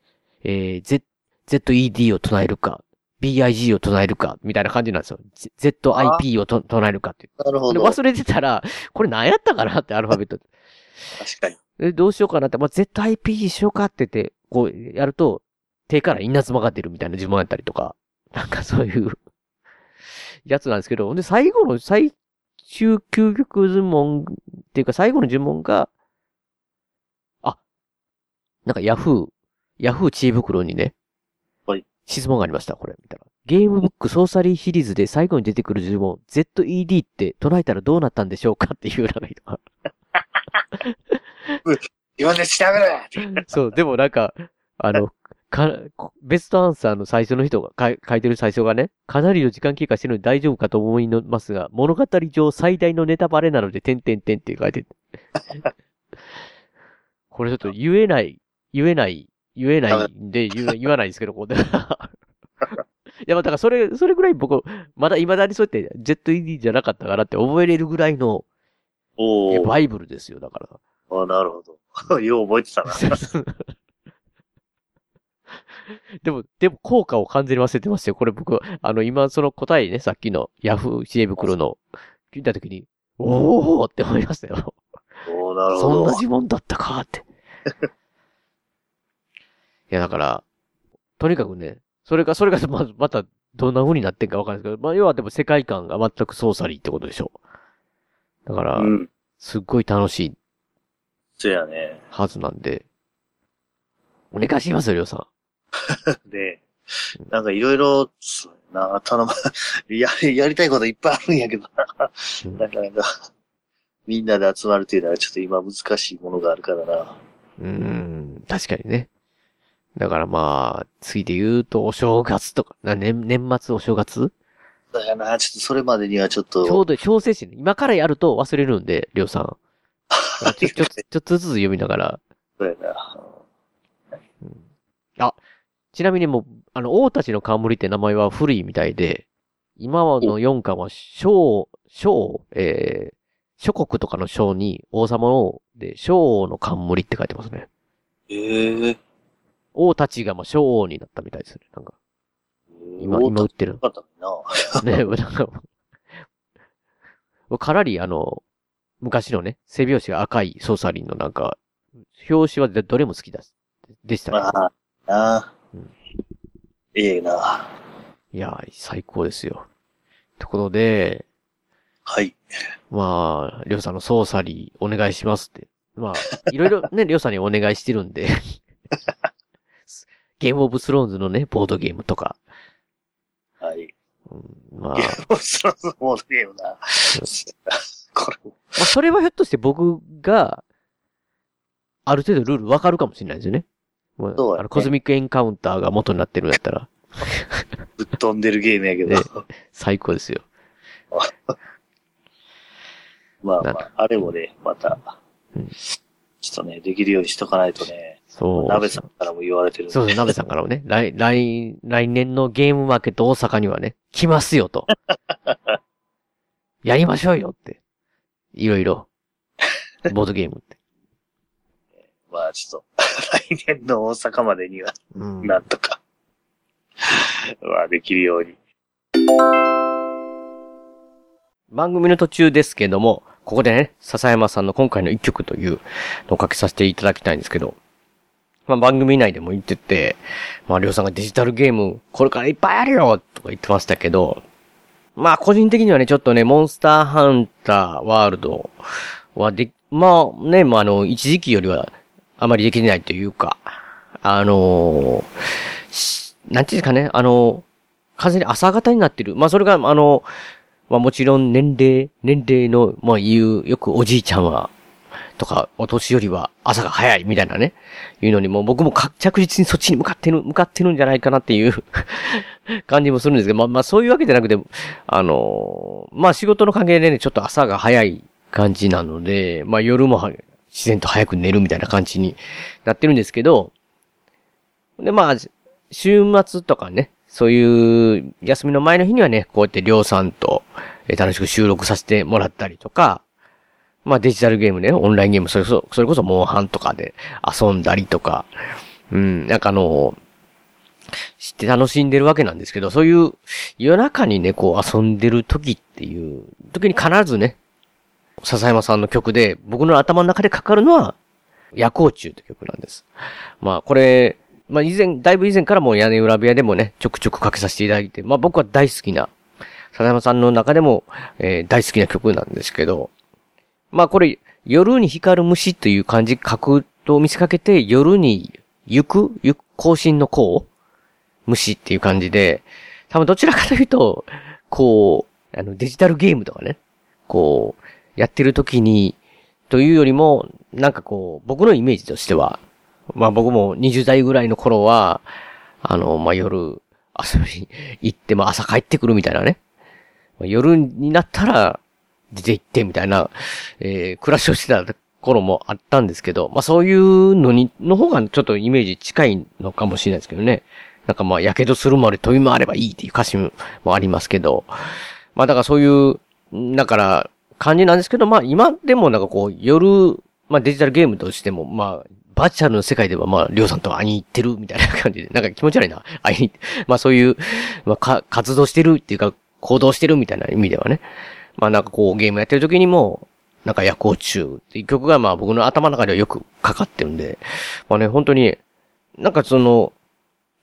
えー、Z、ZED を唱えるか、BIG を唱えるか、みたいな感じなんですよ。ZIP をと唱えるかっていう。なるほど。で忘れてたら、これ何やったかなってアルファベット。確かに。えどうしようかなって、まあ、ZIP にしようかって言って、こうやると、手から稲妻が出るみたいな呪文やったりとか、なんかそういう やつなんですけど、で、最後の最終究極呪文っていうか最後の呪文が、あ、なんかヤフー、ヤフー知恵袋にね、はい。質問がありました、これ、みたいな。ゲームブックソーサリーシリーズで最後に出てくる呪文、ZED って唱えたらどうなったんでしょうかっていうのがいいとか。言わんで調べろそう、でもなんか、あの、か、ベストアンサーの最初の人がかい書いてる最初がね、かなりの時間経過してるので大丈夫かと思いますが、物語上最大のネタバレなので、点々点って書いてて。これちょっと言えない、言えない、言えないんで言え言わないですけど、ここで。いや、まあだからそれ、それぐらい僕、まだ未だにそうやって ZED じゃなかったからって覚えれるぐらいの、おーバイブルですよ、だから。あなるほど。よう覚えてたな。でも、でも効果を完全に忘れてますよ。これ僕、あの、今その答えね、さっきのヤフー知恵袋の聞いたときに、おーって思いましたよ。おーなるほそんど。な呪文だったかって。いや、だから、とにかくね、それが、それがま、また、どんな風になってんかわかんないですけど、まあ、要はでも世界観が全く操作リーってことでしょう。だから、うん。すっごい楽しいそうやね。はずなんで、お願いしますよ、りょうさん。で、なんかいろいろ、な、頼む、や、やりたいこといっぱいあるんやけどな。なかなか、みんなで集まるっていうのはちょっと今難しいものがあるからな。うーん、確かにね。だからまあ、ついで言うとお正月とか、な年、年末お正月？だよな、ちょっとそれまでにはちょっと。ちょうど調整してね、今からやると忘れるんで、りょうさん。ちょ、ちょ、ちょっとずつ読みながら。そうやな。あ、ちなみにもう、あの、王たちの冠って名前は古いみたいで、今の4巻は、小、小、えー、諸国とかの章に王様の、で、小王の冠って書いてますね。ええ王たちがまあ小王になったみたいですね。なんか。今、今売ってる。かったな。ね、なんか、かなりあの、昔のね、背拍子が赤いソーサリンのなんか、表紙はどれも好きだ、でしたね。まあ、なあ。ええな。いやー、最高ですよ。ところで、はい。まあ、りょうさんのソーサリーお願いしますって。まあ、いろいろね、りょうさんにお願いしてるんで。ゲームオブスローンズのね、ボードゲームとか。はい。まあ、ゲームオブスローンズボードゲームな。これ。まあ、それはひょっとして僕が、ある程度ルールわかるかもしれないですよね。そうだねあの、コズミックエンカウンターが元になってるんだったら。ぶっ飛んでるゲームやけど。ね最高ですよ。まあまあ、あれもね、また、ちょっとね、できるようにしとかないとね。そう。鍋さんからも言われてるそうそう、鍋さんからもね、来、来、来年のゲームマーケット大阪にはね、来ますよと。やりましょうよって。いろいろ。ボードゲームって。まあちょっと、来年の大阪までには、うんなんとか、まあできるように。番組の途中ですけども、ここでね、笹山さんの今回の一曲というのをかけさせていただきたいんですけど、まあ番組内でも言ってて、まありょうさんがデジタルゲーム、これからいっぱいあるよとか言ってましたけど、まあ個人的にはね、ちょっとね、モンスターハンターワールドはで、まあね、まああの、一時期よりはあまりできないというか、あのーなんていうんですかね、あの完全に朝方になってる。まあそれが、あの、まあもちろん年齢、年齢の、まあ言う、よくおじいちゃんは、とか、お年寄りは朝が早いみたいなね、いうのにも僕も着実にそっちに向かってる、向かってるんじゃないかなっていう 感じもするんですけど、まあまあそういうわけじゃなくて、あのまあ仕事の関係でね、ちょっと朝が早い感じなので、まあ夜も自然と早く寝るみたいな感じになってるんですけど、でまあ、週末とかね、そういう休みの前の日にはね、こうやってりょうさんと楽しく収録させてもらったりとか、まあデジタルゲームね、オンラインゲーム、それこそ、それこそモンハンとかで遊んだりとか、うん、なんかあの、知って楽しんでるわけなんですけど、そういう夜中にね、こう遊んでる時っていう、時に必ずね、笹山さんの曲で、僕の頭の中でかかるのは、夜光虫って曲なんです。まあこれ、まあ以前、だいぶ以前からもう屋根裏部屋でもね、ちょくちょくかけさせていただいて、まあ僕は大好きな、笹山さんの中でも、えー大好きな曲なんですけど、まあこれ、夜に光る虫という漢字書くと見せかけて、夜に行く、行く、更新のこう虫っていう感じで、多分どちらかというと、こう、あのデジタルゲームとかね、こう、やってる時に、というよりも、なんかこう、僕のイメージとしては、まあ僕も20代ぐらいの頃は、あの、まあ夜、遊びに行って、まあ朝帰ってくるみたいなね。ま夜になったら、出て行ってみたいな、えー、暮らしをしてた頃もあったんですけど、まあそういうのに、の方がちょっとイメージ近いのかもしれないですけどね。なんかまあ、火傷するまで飛び回ればいいっていう歌詞もありますけど、まあだからそういう、だから、感じなんですけど、まあ今でもなんかこう、夜、まあデジタルゲームとしても、まあ、バーチャルの世界ではまあ、りょうさんと会いに行ってるみたいな感じで、なんか気持ち悪いな。会いに行って、まあそういう、まあ、活動してるっていうか、行動してるみたいな意味ではね。まあなんかこう、ゲームやってる時にも、なんか夜行中っていう曲がまあ僕の頭の中ではよくかかってるんで、まあね、本当に、なんかその、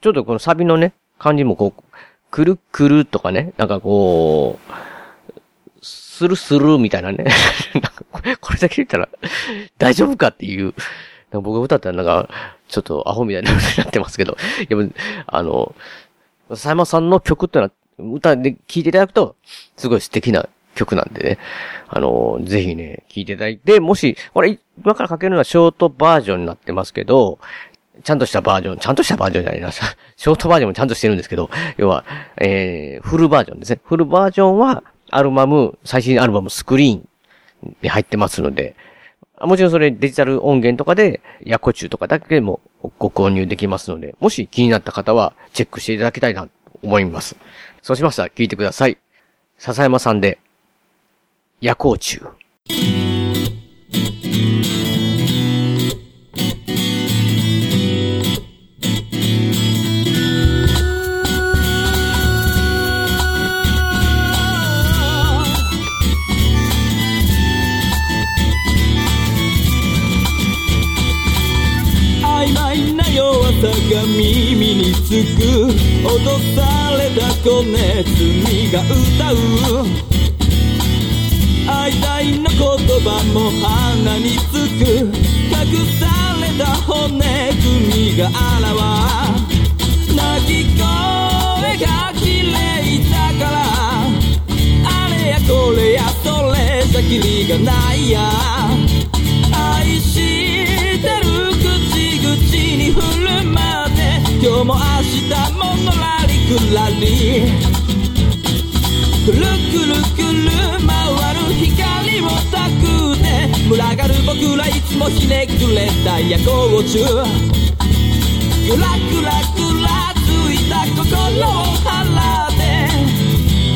ちょっとこのサビのね、感じもこう、くるくるとかね、なんかこう、スルスルみたいなね。なんかこれだけ言ったら大丈夫かっていう。なんか僕が歌ったらなんか、ちょっとアホみたいなことになってますけど。でも、あの、佐山さんの曲ってのは、歌で聴いていただくと、すごい素敵な曲なんでね。あの、ぜひね、聴いていただいて、もし、これ、今からかけるのはショートバージョンになってますけど、ちゃんとしたバージョン、ちゃんとしたバージョンじゃないな。ショートバージョンもちゃんとしてるんですけど、要は、えー、フルバージョンですね。フルバージョンは、アルバム、最新アルバムスクリーンに入ってますので、もちろんそれデジタル音源とかで、ヤコチュウとかだけでもご購入できますので、もし気になった方はチェックしていただきたいなと思います。そうしましたら聞いてください。笹山さんで、夜行中。曖昧な弱さが耳につく落とされた子ネズミが歌う愛戴の言葉も鼻につく隠された骨組みがあらわ。鳴き声が綺麗だから。あれやこれやそれじゃきりがないや。愛してる口々に振るまで今日も明日ものらりくらり。くるくるくる回る光をたくて群がる僕らいつもひねくれた夜行中ぐらぐらぐらついた心を払って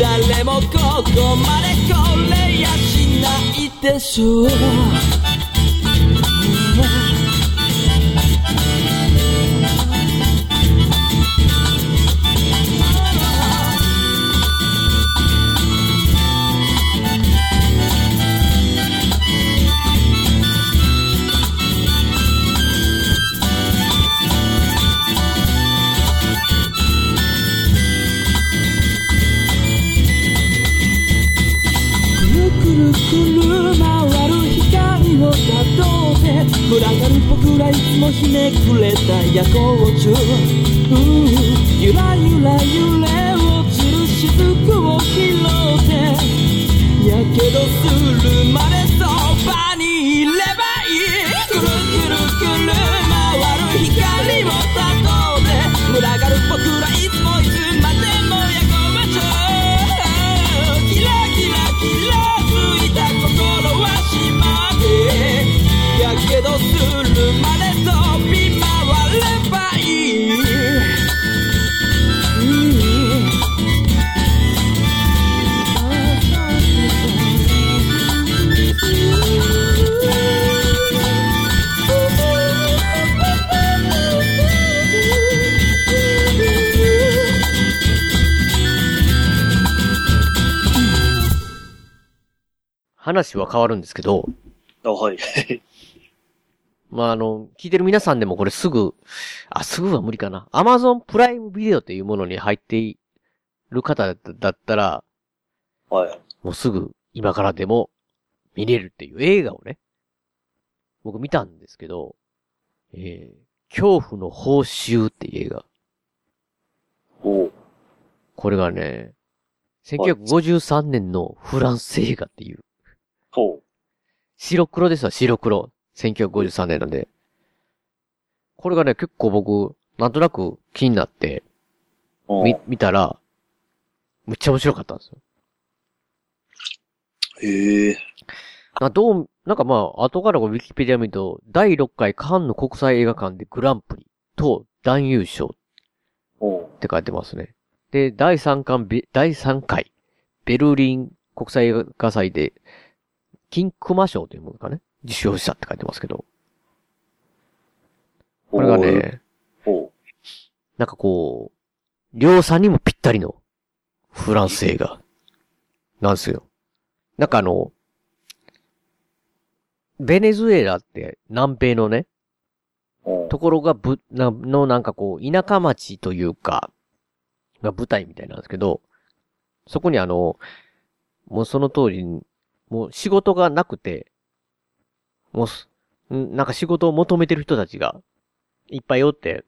誰もここまでこれやしないでしょういつもひねくれた夜行中。うん。ゆらゆら揺れ落ちる雫を拾って。やけどするまでそばにいればいい。くるくるくる回る光をたどって群がる僕らけどするまで飛び回ればいい、うん話は変わるんですけど、あ、はい。まあ、あの、聞いてる皆さんでもこれすぐ、あ、すぐは無理かな。Amazon プライムビデオというものに入っている方だっただったら、はい。もうすぐ今からでも見れるっていう映画をね、僕見たんですけど、えー、恐怖の報酬っていう映画。おこれがね、1953年のフランス映画っていう。ほう。白黒ですわ、白黒。1953年なんで。これがね、結構僕、なんとなく気になって、み、見たら、むっちゃ面白かったんですよ。へえ。な、どう、なんかまあ、後からウィキペディア見ると、第6回カンヌ国際映画館でグランプリと男優賞って書いてますね。で、第3巻ベ、第3回、ベルリン国際映画祭で、金熊賞というものかね、受賞したって書いてますけど。これがね、なんかこう、量産にもぴったりのフランス映画なんですよ。なんかあの、ベネズエラって南米のね、ところがぶ、な、のなんかこう、田舎町というか、が舞台みたいなんですけど、そこにあの、もうその通りに、もう仕事がなくて、もうす、んなんか仕事を求めてる人たちがいっぱいおって、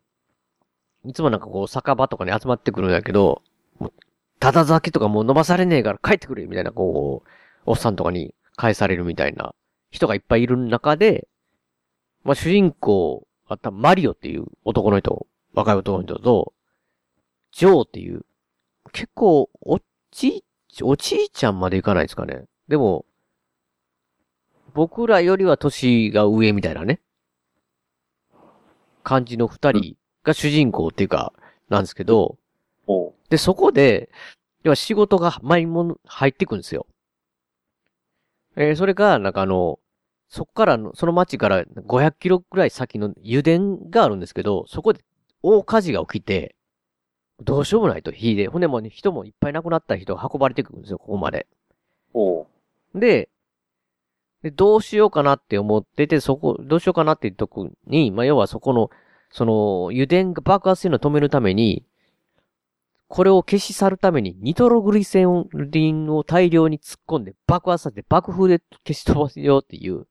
いつもなんかこう酒場とかに集まってくるんだけど、もうただ酒とかもう飲まされねえから帰ってくれみたいなこう、おっさんとかに返されるみたいな人がいっぱいいる中で、まあ主人公あったマリオっていう男の人、若い男の人と、ジョーっていう、結構、おち、おじいちゃんまでいかないですかね。でも、僕らよりは年が上みたいなね。感じの二人が主人公っていうか、なんですけど、で、そこで、要は仕事が毎も入ってくるんですよ。えーそれが、なんかあの、そこからの、その町から500キロくらい先の油田があるんですけど、そこで大火事が起きて、どうしようもないと、火で。ほんでもうね人もいっぱい亡くなった人が運ばれてくるんですよ、ここまで。で、で、どうしようかなって思ってて、そこ、どうしようかなっていうとこに、まあ、要はそこの、その、油田が爆発するのを止めるために、これを消し去るために、ニトログリセリンを大量に突っ込んで爆発させて爆風で消し飛ばすよっていう。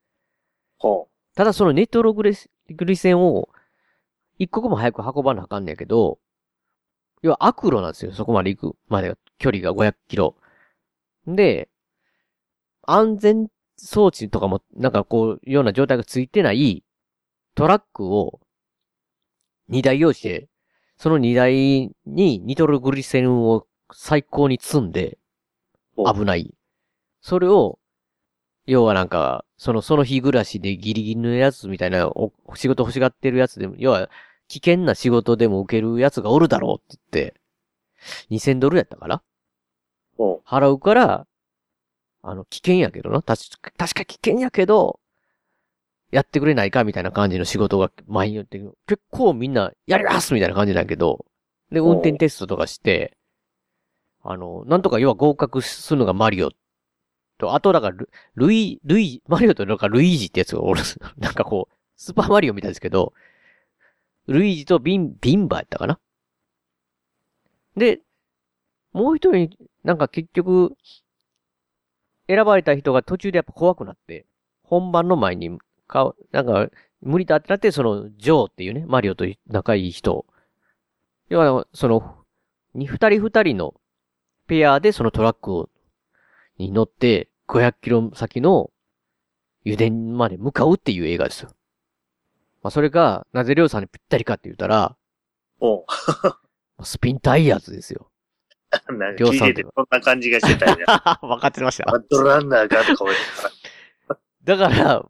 ほただそのニトログリグリセンを、一刻も早く運ばなあかんねやけど、要は悪路なんですよ、そこまで行くまでが、距離が500キロ。で、安全装置とかも、なんかこう、ような状態がついてないトラックを2台用意して、その2台にニトログリセンを最高に積んで、危ない。それを、要はなんか、その、その日暮らしでギリギリのやつみたいな、お仕事欲しがってるやつでも、要は、危険な仕事でも受けるやつがおるだろうって言って、2000ドルやったかな払うから、あの、危険やけどな。確か、確か危険やけど、やってくれないかみたいな感じの仕事が前に言って、結構みんな、やりますみたいな感じなんやけど、で、運転テストとかして、あの、なんとか要は合格するのがマリオと、あとだからル、ルイ、ルイ、マリオとなんかルイージってやつがおる。なんかこう、スーパーマリオみたいですけど、ルイージとビン、ビンバやったかなで、もう一人、なんか結局、選ばれた人が途中でやっぱ怖くなって、本番の前に、か、なんか、無理だってなって、その、ジョーっていうね、マリオと仲いい人。要は、その、に、二人二人のペアでそのトラックを、に乗って、500キロ先の油田まで向かうっていう映画ですよ。まあ、それが、なぜりょうさんにぴったりかって言ったら、おう スピンタイヤーズですよ。なんか量産聞いててそんな感じがしてたんや。分かってましたバッドランナーがとか思ってただから、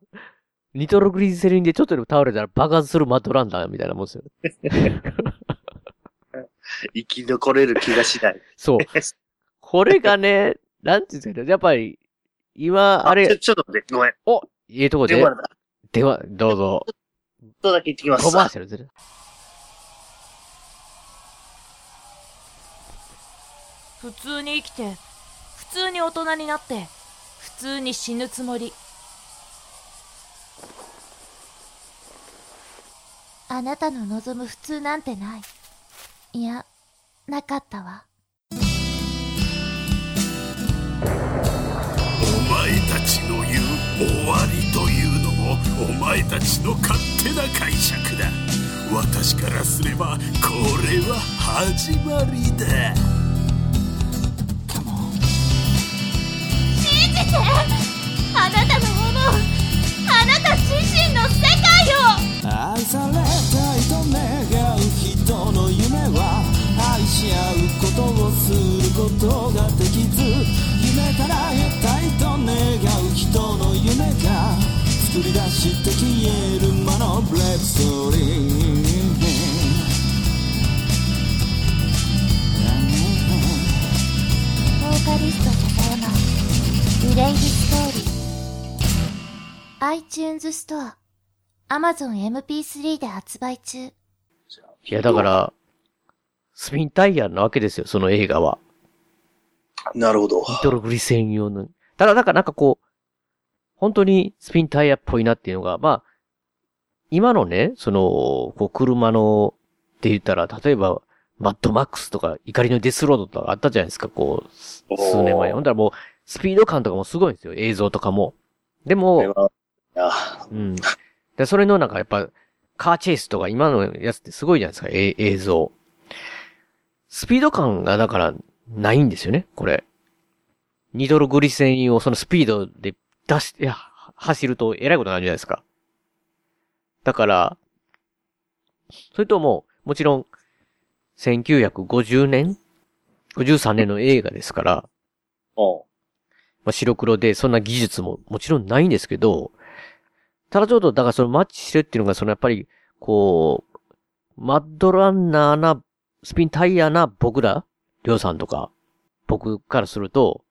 ニトログリセリンでちょっとでも倒れたら爆発するマッドランナーみたいなもんですよ。生き残れる気がしない。そう。これがね、なんていうんですかね、やっぱり、今、あれ、ちょ、ちょっと待って、ごめん。お、いいとこで電、話だ。では、どうぞ。ちょっとだけ行ってきます。コマーシャルずる。普通に生きて普通に大人になって普通に死ぬつもりあなたの望む普通なんてない。いや、なかったわ。お前たちの言う終わりというのもお前たちの勝手な解釈だ私からすればこれは始まりだ信じて。あなたの思う、あなた自身の世界を。愛されたいと願う人の夢は愛し合うことをすることができず夢から得たいと願う人の夢が作り出して消える魔のブレッストリー。ボーカリスト笹山グレイディストーリー iTunes ストア Amazon MP3 で発売中いや、だから、スピンタイヤなわけですよ、その映画は。なるほど。ニトログリセン用の。ただ、なんか、なんかこう、本当にスピンタイヤっぽいなっていうのが、まあ、今のね、その、こう、車の、って言ったら、例えば、マッドマックスとか、怒りのデスロードとかあったじゃないですか、こう、す数年前。ほんだらもう、スピード感とかもすごいんですよ、映像とかも。でも、うん。で、それのなんかやっぱ、カーチェイスとか今のやつってすごいじゃないですか、え映像。スピード感がだから、ないんですよね、これ。ニドログリセンをそのスピードで出して、いや走ると偉いことになるじゃないですか。だから、それとも、もちろん、1950年 ?53 年の映画ですから、まあ、白黒でそんな技術ももちろんないんですけど、ただちょっと、だからそのマッチしてるっていうのが、そのやっぱり、こう、マッドランナーな、スピンタイヤな僕ら、りょうさんとか、僕からすると、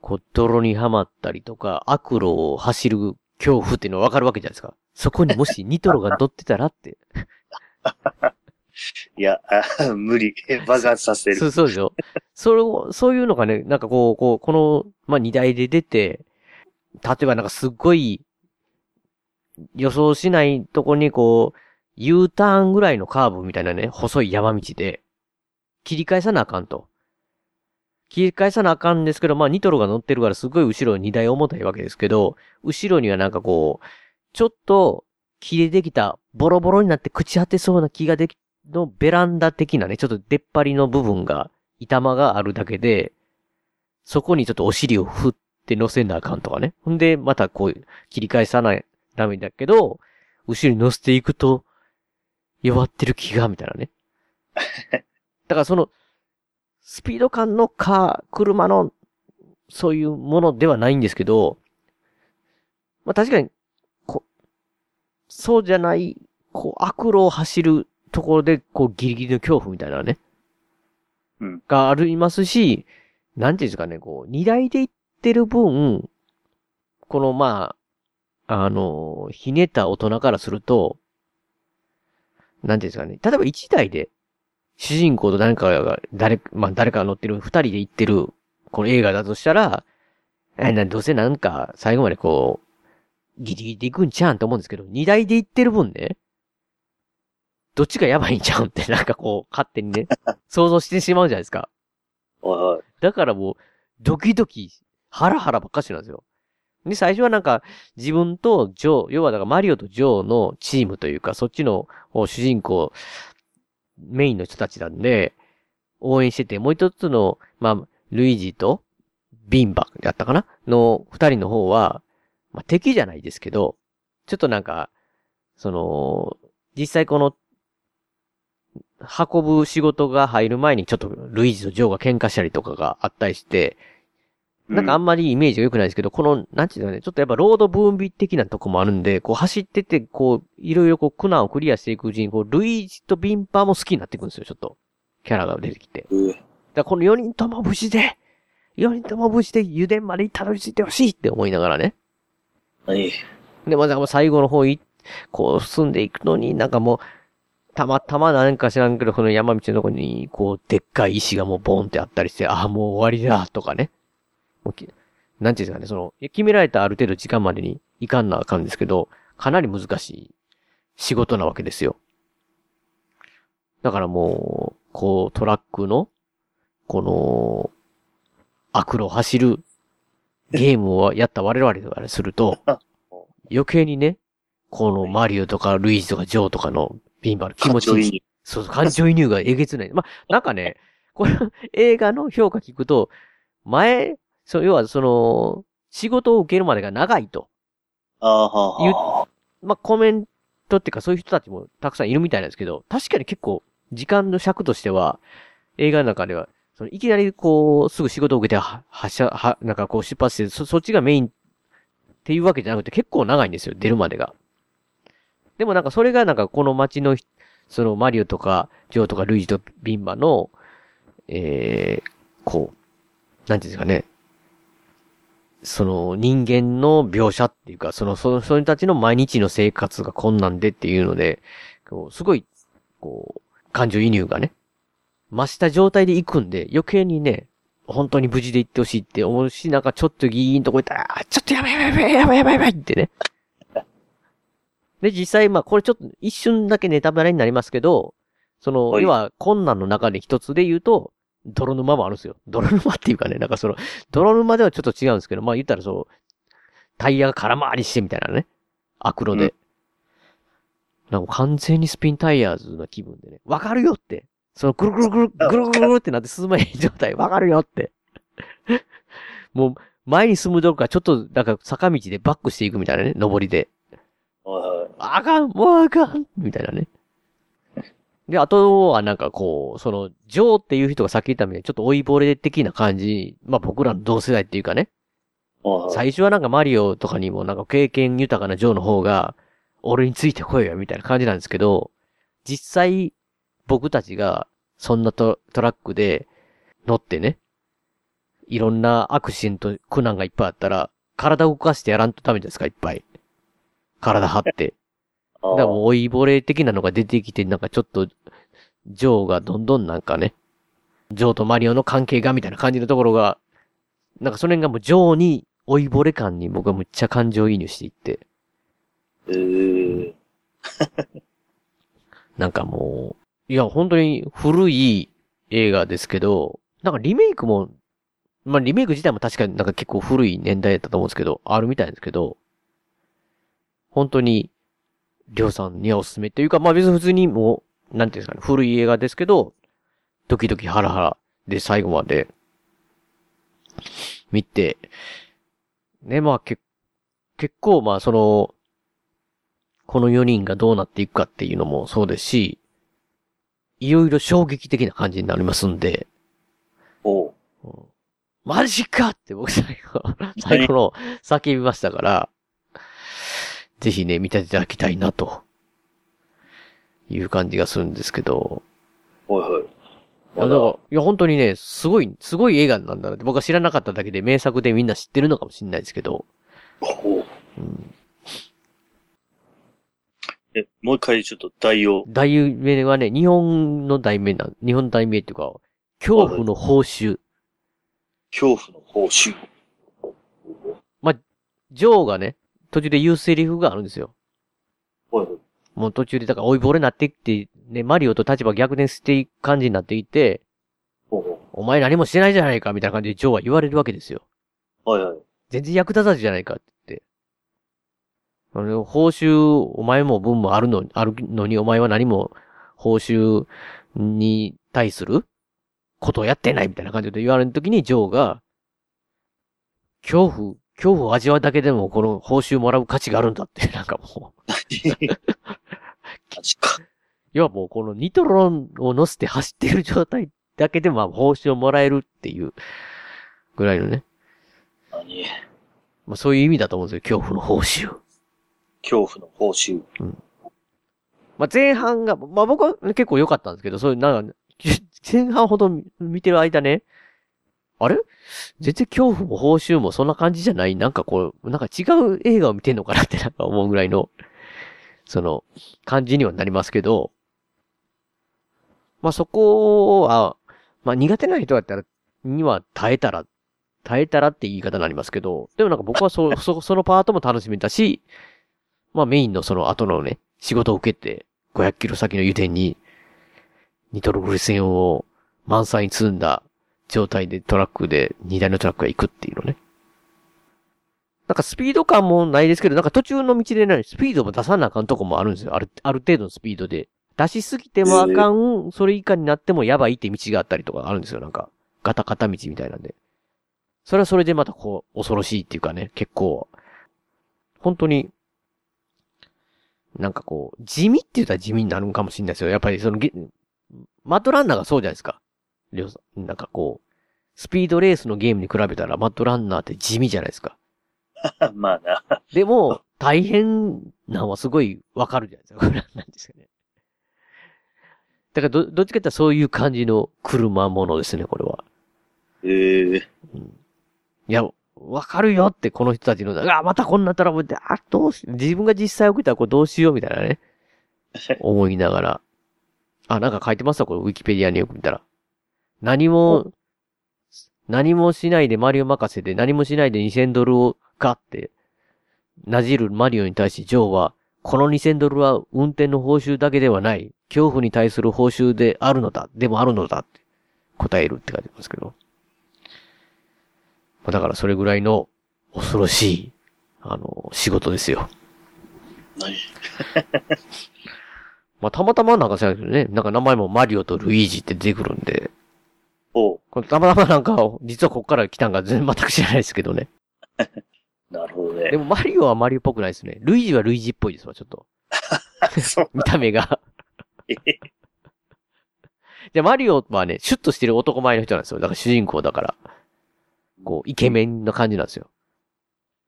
こう、泥にはまったりとか、悪路を走る恐怖っていうのはわかるわけじゃないですか。そこにもしニトロが乗ってたらって。いや、無理。爆発させる。そう、そうでしょ。それを、そういうのがね、なんかこう、こう、この、まあ、荷台で出て、例えばなんかすっごい、予想しないとこにこう、U ターンぐらいのカーブみたいなね、細い山道で、切り返さなあかんと。切り返さなあかんですけど、まあ、ニトロが乗ってるからすごい後ろ荷台重たいわけですけど、後ろにはなんかこう、ちょっと、木でできた、ボロボロになって朽ち果てそうな木ができ、のベランダ的なね、ちょっと出っ張りの部分が、板間があるだけで、そこにちょっとお尻を振って乗せなあかんとかね。ほんで、またこう、切り返さない、ダメだけど、後ろに乗せていくと、弱ってる気が、みたいなね。だからその、スピード感のカー、車の、そういうものではないんですけど、まあ確かに、こそうじゃない、こう、悪路を走るところで、こう、ギリギリの恐怖みたいなね。うん。がありますし、なんていうんですかね、こう、荷台で行ってる分、この、まあ、あの、ひねった大人からすると、なんていうんですかね、例えば一台で、主人公と誰かが、誰、まあ、誰かが乗ってる二人で行ってる、この映画だとしたら、え、な、どうせなんか、最後までこう、ギリギリで行くんちゃうんと思うんですけど、二台で行ってる分ね、どっちがやばいんちゃうんって、なんかこう、勝手にね、想像してしまうじゃないですか。おいおい。だからもう、ドキドキ、ハラハラばっかしなんですよ。で、最初はなんか、自分とジョー、要はだからマリオとジョーのチームというか、そっちのお主人公、メインの人たちなんで、応援してて、もう一つの、まあ、ルイージと、ビンバやったかな？の二人の方は、まあ、敵じゃないですけど、ちょっとなんか、その、実際この、運ぶ仕事が入る前にちょっとルイージとジョーが喧嘩したりとかがあったりして、なんかあんまりイメージが良くないですけど、この、なんていうのね、ちょっとやっぱロードブーンビ的なとこもあるんで、こう走ってて、こう、いろいろこう苦難をクリアしていくうちに、こう、ルイージとビンパーも好きになっていくんですよ、ちょっと。キャラが出てきて。だからこの4人とも無事で、4人とも無事で油田までたどり着いてほしいって思いながらね。何で、まあ、だから最後の方い、こう進んでいくのに、なんかもう、たまたまなんか知らんけど、この山道のとこに、こう、でっかい石がもうボンってあったりして、ああ、もう終わりだ、とかね。もうきなんていうんですかね、その、決められたある程度時間までに行かんなあかんですけど、かなり難しい仕事なわけですよ。だからもう、こう、トラックの、この、悪路を走るゲームをやった我々からすると、余計にね、このマリオとかルイージとかジョーとかのビンバの気持ち感情移入に、そうそう、感情移入がえげつない。まあ、なんかね、これ、映画の評価聞くと、前、そう、要はその、仕事を受けるまでが長いと。ああ、は。まあ、コメントっていうかそういう人たちもたくさんいるみたいなんですけど、確かに結構、時間の尺としては、映画の中では、そのいきなりこう、すぐ仕事を受けては、発射、は、なんかこう出発して、そ、そっちがメインっていうわけじゃなくて結構長いんですよ、出るまでが。でもなんかそれがなんかこの街の、そのマリオとか、ジョーとかルイージとビンバの、えー、こう、なんていうんですかね。その人間の描写っていうか、その、その人たちの毎日の生活が困難でっていうので、こうすごい、こう、感情移入がね、増した状態で行くんで、余計にね、本当に無事で行ってほしいって思うし、なんかちょっとギーンとこ行ったら、ちょっとやばいやばいやばいやばいやばいってね。で、実際、まあ、これちょっと一瞬だけネタバレになりますけど、その、要は困難の中で一つで言うと、泥沼もあるんですよ。泥沼っていうかね、なんかその、泥沼ではちょっと違うんですけど、まあ言ったらそう、タイヤが空回りしてみたいなね。悪路で。なんか完全にスピンタイヤーズな気分でね。わかるよって。そのぐるぐるぐる、ぐるぐるぐるってなって進まへん状態、わかるよって。もう、前に進むどころか、ちょっと、なんか坂道でバックしていくみたいなね、登りで。あかん、もうあかんみたいなね。で、あとはなんかこう、その、ジョーっていう人がさっき言ったみたいに、ちょっと老いぼれ的な感じ、まあ僕らの同世代っていうかね。最初はなんかマリオとかにもなんか経験豊かなジョーの方が、俺についてこいよみたいな感じなんですけど、実際、僕たちが、そんなトトラックで乗ってね、いろんなアクシデント、苦難がいっぱいあったら、体動かしてやらんとダメですか、いっぱい。体張って。だからもう老いぼれ的なのが出てきて、なんかちょっと、ジョーがどんどんなんかね、ジョーとマリオの関係がみたいな感じのところが、なんかその辺がもうジョーに、老いぼれ感に僕はむっちゃ感情移入していって。えー、なんかもう、いや、本当に古い映画ですけど、なんかリメイクも、まあリメイク自体も確かになんか結構古い年代だったと思うんですけど、あるみたいですけど、本当に、りょうさんにはおすすめっていうか、まあ別に普通にもう、なんていうんですかね、古い映画ですけど、ドキドキハラハラで最後まで、見て、ね、まあけ、結構まあその、この4人がどうなっていくかっていうのもそうですし、いろいろ衝撃的な感じになりますんで、おマジかって僕最後、最後の叫びましたから、ぜひね、見ていただきたいなと、いう感じがするんですけど、はいはい。いや、だから、いや、本当にね、すごい、すごい映画なんだなって、僕は知らなかっただけで名作でみんな知ってるのかもしれないですけど、え、もう一回ちょっと代を。題名はね、日本の題名なん、日本の題名っていうか、恐怖の報酬。恐怖の報酬。まあ、ジョーがね、途中で言うセリフがあるんですよ。はいもう途中で、だから、追いぼれになってきて、ね、マリオと立場逆転していく感じになっていて、お前何もしてないじゃないか、みたいな感じでジョーは言われるわけですよ。はいはい。全然役立たずじゃないかって言って。あの、報酬、お前も分もあるの、あるのに、お前は何も報酬に対することをやってないみたいな感じで言われるときに、ジョーが、恐怖、恐怖を味わうだけでもこの報酬もらう価値があるんだって、なんかもう。要はもうこのニトロンを乗せて走っている状態だけでもまあ報酬をもらえるっていうぐらいのね。何まあそういう意味だと思うんですよ、恐怖の報酬。恐怖の報酬。まあ前半が、まあ僕は結構良かったんですけど、そういうなんか、前半ほど見てる間ね、あれ？全然恐怖も報酬もそんな感じじゃない？なんかこう、なんか違う映画を見てんのかなってなんか思うぐらいの、その、感じにはなりますけど、まあそこは、まあ苦手な人だったら、には耐えたら、耐えたらって言い方になりますけど、でもなんか僕はそ、そ、そのパートも楽しめたし、まあメインのその後のね、仕事を受けて、500キロ先の油田に、ニトログリセンを満載に積んだ状態でトラックで、荷台のトラックが行くっていうのね。なんかスピード感もないですけど、なんか途中の道でね、スピードも出さなあかんとこもあるんですよ。ある、ある程度のスピードで。出しすぎてもあかん、それ以下になってもやばいって道があったりとかあるんですよ。なんか、ガタ片道みたいなんで。それはそれでまたこう、恐ろしいっていうかね、結構、本当に、なんかこう、地味って言ったら地味になるんかもしれないですよ。やっぱりその、マットランナーがそうじゃないですか。りょうさん、なんかこう、スピードレースのゲームに比べたらマットランナーって地味じゃないですか。まあな。でも、大変なのはすごいわかるじゃないですか。これなんですかね。だからど、どっちかってそういう感じの車ものですね、これは。ええいや、わかるよって、この人たちの、あ、またこんなトラブルで、あ、どうし、自分が実際起きたらこれどうしようみたいなね。思いながら。あ、なんか書いてますわ、これ、ウィキペディアによく見たら。何も、何もしないでマリオ任せで、何もしないで2000ドルをガって、なじるマリオに対し、ジョーは、この2000ドルは運転の報酬だけではない、恐怖に対する報酬であるのだ、でもあるのだって答えるって書いてますけど。まあだからそれぐらいの恐ろしい、あの、仕事ですよ。何？まあたまたまなんかさ、ね、なんか名前もマリオとルイージって出てくるんで。おこれたまたまなんか、実はこっから来たんか全然全く知らないですけどね。なるほどね。でもマリオはマリオっぽくないですね。ルイージはルイージっぽいですわ、ちょっと。見た目が。じゃあマリオはね、シュッとしてる男前の人なんですよ。だから主人公だから。こう、イケメンな感じなんですよ。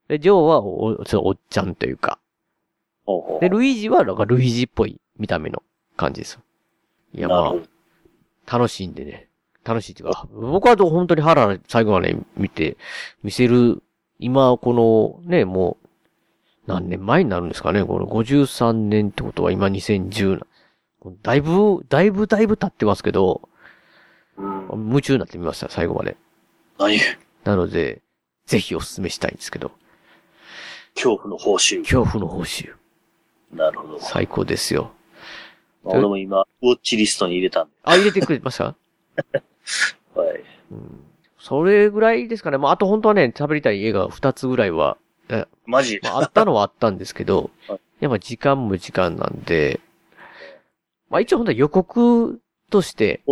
で、ジョーはお、おっちゃんというか。で、ルイージは、なんかルイージっぽい見た目の感じですよ。いや、まあ、楽しいんでね。楽しいっていうか、僕は本当にハラ最後まで見て、見せる、今、この、ね、もう、何年前になるんですかねこの53年ってことは今2010な。だいぶ、だいぶだいぶ経ってますけど、夢中になってみました、最後まで。何？なので、ぜひお勧めしたいんですけど。恐怖の報酬。恐怖の報酬。なるほど。最高ですよ。俺も今、ウォッチリストに入れたんで。あ、入れてくれました？はい。それぐらいですかね。まあ、あと本当はね、喋りたい映画2つぐらいは、えマジ、まあ、あったのはあったんですけど、やっぱ時間も時間なんで、まあ一応本当は予告として、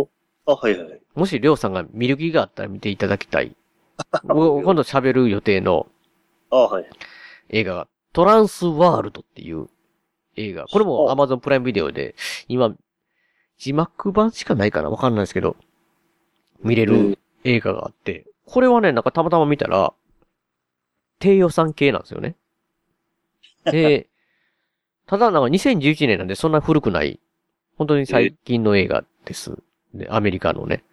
あ、はいはい。もしりょうさんが見る気があったら見ていただきたい。お今度喋る予定のあ、はい。映画が、トランスワールドっていう映画。これも Amazon プライムビデオで、今、字幕版しかないかなわかんないですけど、見れる映画があって、これはね、なんかたまたま見たら、低予算系なんですよね。で、ただなんか2011年なんでそんな古くない、本当に最近の映画です。で、アメリカのね。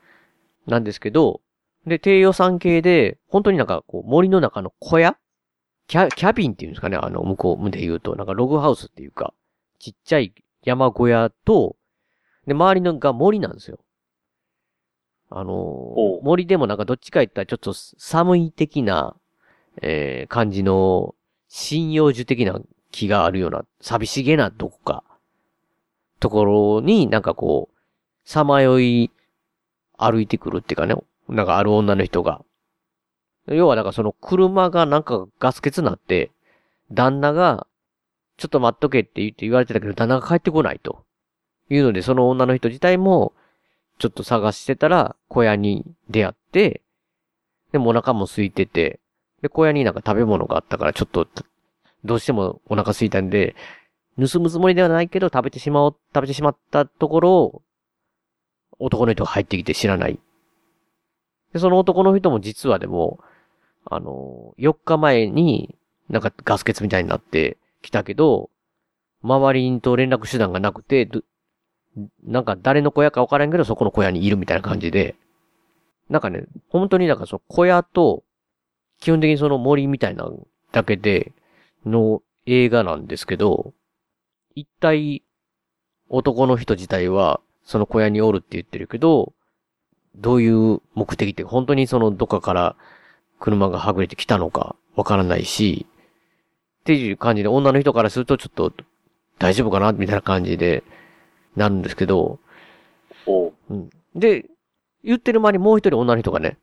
なんですけど、で、低予算系で、本当になんかこう森の中の小屋？キャ、キャビンっていうんですかねあの、向こうで言うと、なんかログハウスっていうか、ちっちゃい山小屋と、で、周りのが森なんですよ。あのー森でもなんかどっちか言ったらちょっと寒い的な、えー、感じの、針葉樹的な木があるような、寂しげなどこか、ところになんかこう、さまよい、歩いてくるっていうかね、なんかある女の人が。要はなんかその車がなんかガス欠になって、旦那が、ちょっと待っとけって言って言われてたけど、旦那が帰ってこないと。いうので、その女の人自体も、ちょっと探してたら、小屋に出会って、でもお腹も空いてて、で、小屋になんか食べ物があったから、ちょっと、どうしてもお腹空いたんで、盗むつもりではないけど、食べてしまおう、食べてしまったところを、男の人が入ってきて知らない。で、その男の人も実はでも、あの、4日前に、なんかガス欠みたいになってきたけど、周りと連絡手段がなくて、なんか誰の小屋かわからんけど、そこの小屋にいるみたいな感じで、なんかね、本当になんかその小屋と、基本的にその森みたいなだけで、の映画なんですけど、一体、男の人自体は、その小屋におるって言ってるけど、どういう目的って、本当にそのどっかから車がはぐれてきたのかわからないし、っていう感じで女の人からするとちょっと大丈夫かなみたいな感じでなるんですけど、うん。で、言ってる間にもう一人女の人がね、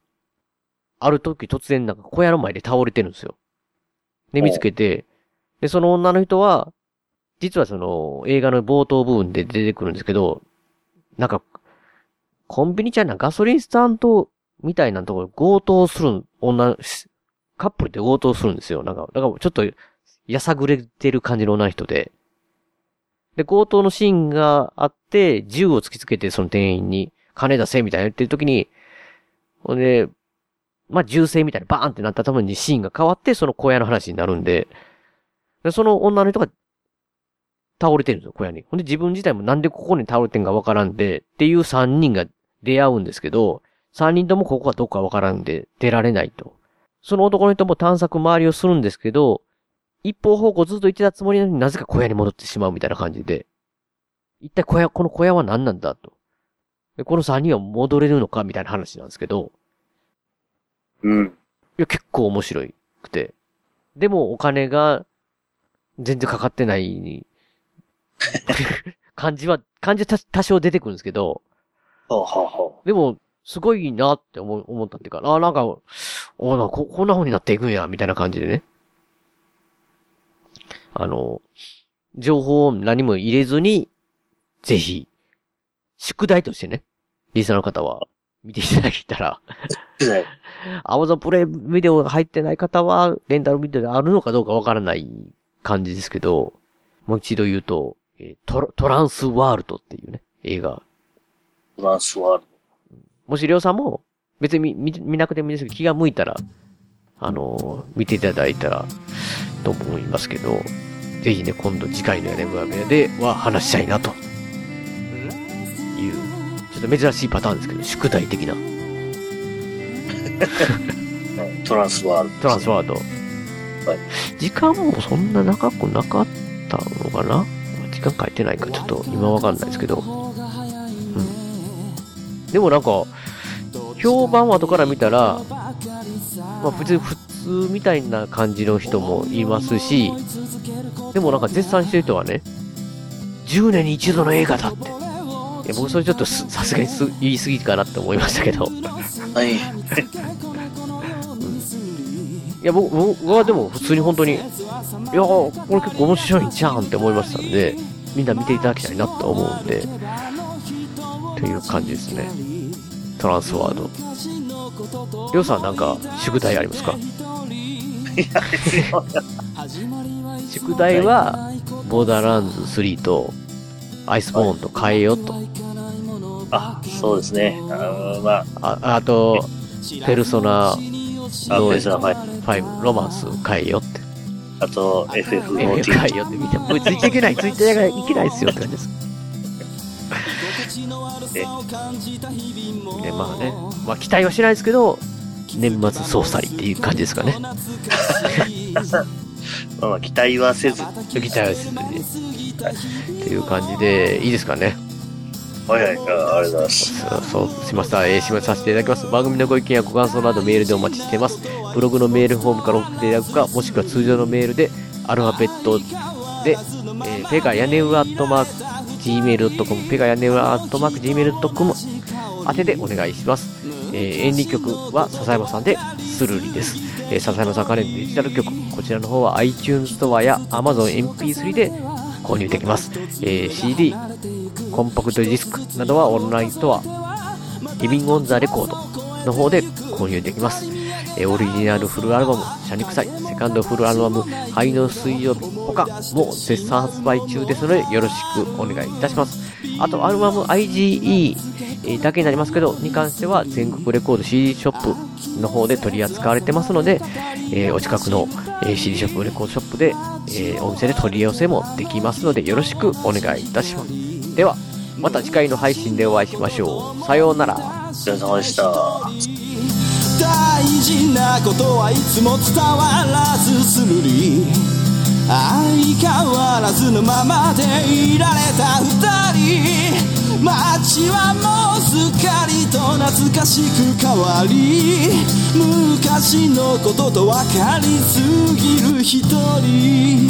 ある時突然なんか小屋の前で倒れてるんですよ。で、見つけて、で、その女の人は、実はその映画の冒頭部分で出てくるんですけど、なんか、コンビニちゃんなガソリンスタンドみたいなところ強盗する女、カップルで強盗するんですよ。なんか、だからちょっと、やさぐれてる感じの女の人で。で、強盗のシーンがあって、銃を突きつけてその店員に、金出せみたいな言ってる時に、ほんで、まあ、銃声みたいなバーンってなったためにシーンが変わって、その小屋の話になるんで、でその女の人が倒れてるんですよ、小屋に。ほんで自分自体もなんでここに倒れてんかわからんで、っていう三人が出会うんですけど、三人ともここがどこかわからんで、出られないと。その男の人も探索周りをするんですけど、一方方向ずっと行ってたつもりなのになぜか小屋に戻ってしまうみたいな感じで、一体小屋、この小屋は何なんだと。でこの三人は戻れるのかみたいな話なんですけど、うん。いや、結構面白いくて。でもお金が全然かかってない 感じは、感じは多多少出てくるんですけど、はあ、はあはでも、すごいなって思う思ったっていうか、あ、なんか、おなこ、こんな風になっていくんや、みたいな感じでね。あの、情報を何も入れずに、ぜひ、宿題としてね、リスナーの方は、見ていただけたら、Amazon プレイビデオが入ってない方は、レンタルビデオであるのかどうかわからない感じですけど、もう一度言うと、えートラトランスワールドっていうね、映画。トランスワールもしりょうさんも、別に見見見なくてもいいですけど、気が向いたら、あのー見ていただいたら、と思いますけど、ぜひね、今度次回の屋根裏部屋では話したいなと。いう、ちょっと珍しいパターンですけど、宿題的な。ド。トランスワールド。トランスワールド。時間もそんな長くなかったのかな？時間書いてないかちょっと今わかんないですけど。うん。でもなんか、評判は後から見たら、まあ普通、普通みたいな感じの人もいますし、でもなんか絶賛してる人はね、10年に一度の映画だって。いや僕それちょっとすさすがにす言い過ぎかなって思いましたけど。はい。いや、僕、僕はでも普通に本当に、いや、これ結構面白いんじゃんって思いましたんで、みんな見ていただきたいなと思うんで、という感じですね。トランスワード。りょうさんなんか宿題ありますか？宿題は、ボーダーランズ3と、アイスボーンと変えようと。あ、そうですね。あのまあ、あと、ペルソナあのペルソナ5 5ロマンス変えようって。あと、FF14。FF 変えようって見て、もうついていけない、ついていけないですよって感じです。で、まあね、まあ期待はしないですけど、年末総裁っていう感じですかね。まあまあ、期待はせず。期待はせずに。っていう感じで、いいですかね。はいはい、あありがとうございます。そう、そうしました。えー、締めさせていただきます。番組のご意見やご感想などメールでお待ちしています。ブログのメールフォームから送っていただくか、もしくは通常のメールで、アルファベットで、えーペガ屋根裏アットマーク、gmail.com、ペガ屋根裏アットマーク、gmail.com 宛てでお願いします。えー、演技曲は笹山さんで、スルリです。えー、笹山さん関連デジタル曲、こちらの方は iTunes ストアや Amazon MP3 で購入できます。えー CD、コンパクトディスクなどはオンラインストア、リビングオンザレコードの方で購入できます。えオリジナルフルアルバム、シャニクサイ、セカンドフルアルバム、灰の水曜日他も絶賛発売中ですので、よろしくお願いいたします。あと、アルバム IGE だけになりますけど、に関しては全国レコード CD ショップの方で取り扱われてますので、えーお近くの、CD ショップ、レコードショップで、えーお店で取り寄せもできますので、よろしくお願いいたします。では、また次回の配信でお会いしましょう。さようなら。お疲れ様でした。大事なことはいつも伝わらずするり相変わらずのままでいられた二人街はもうすっかりと懐かしく変わり昔のことと分かりすぎる一人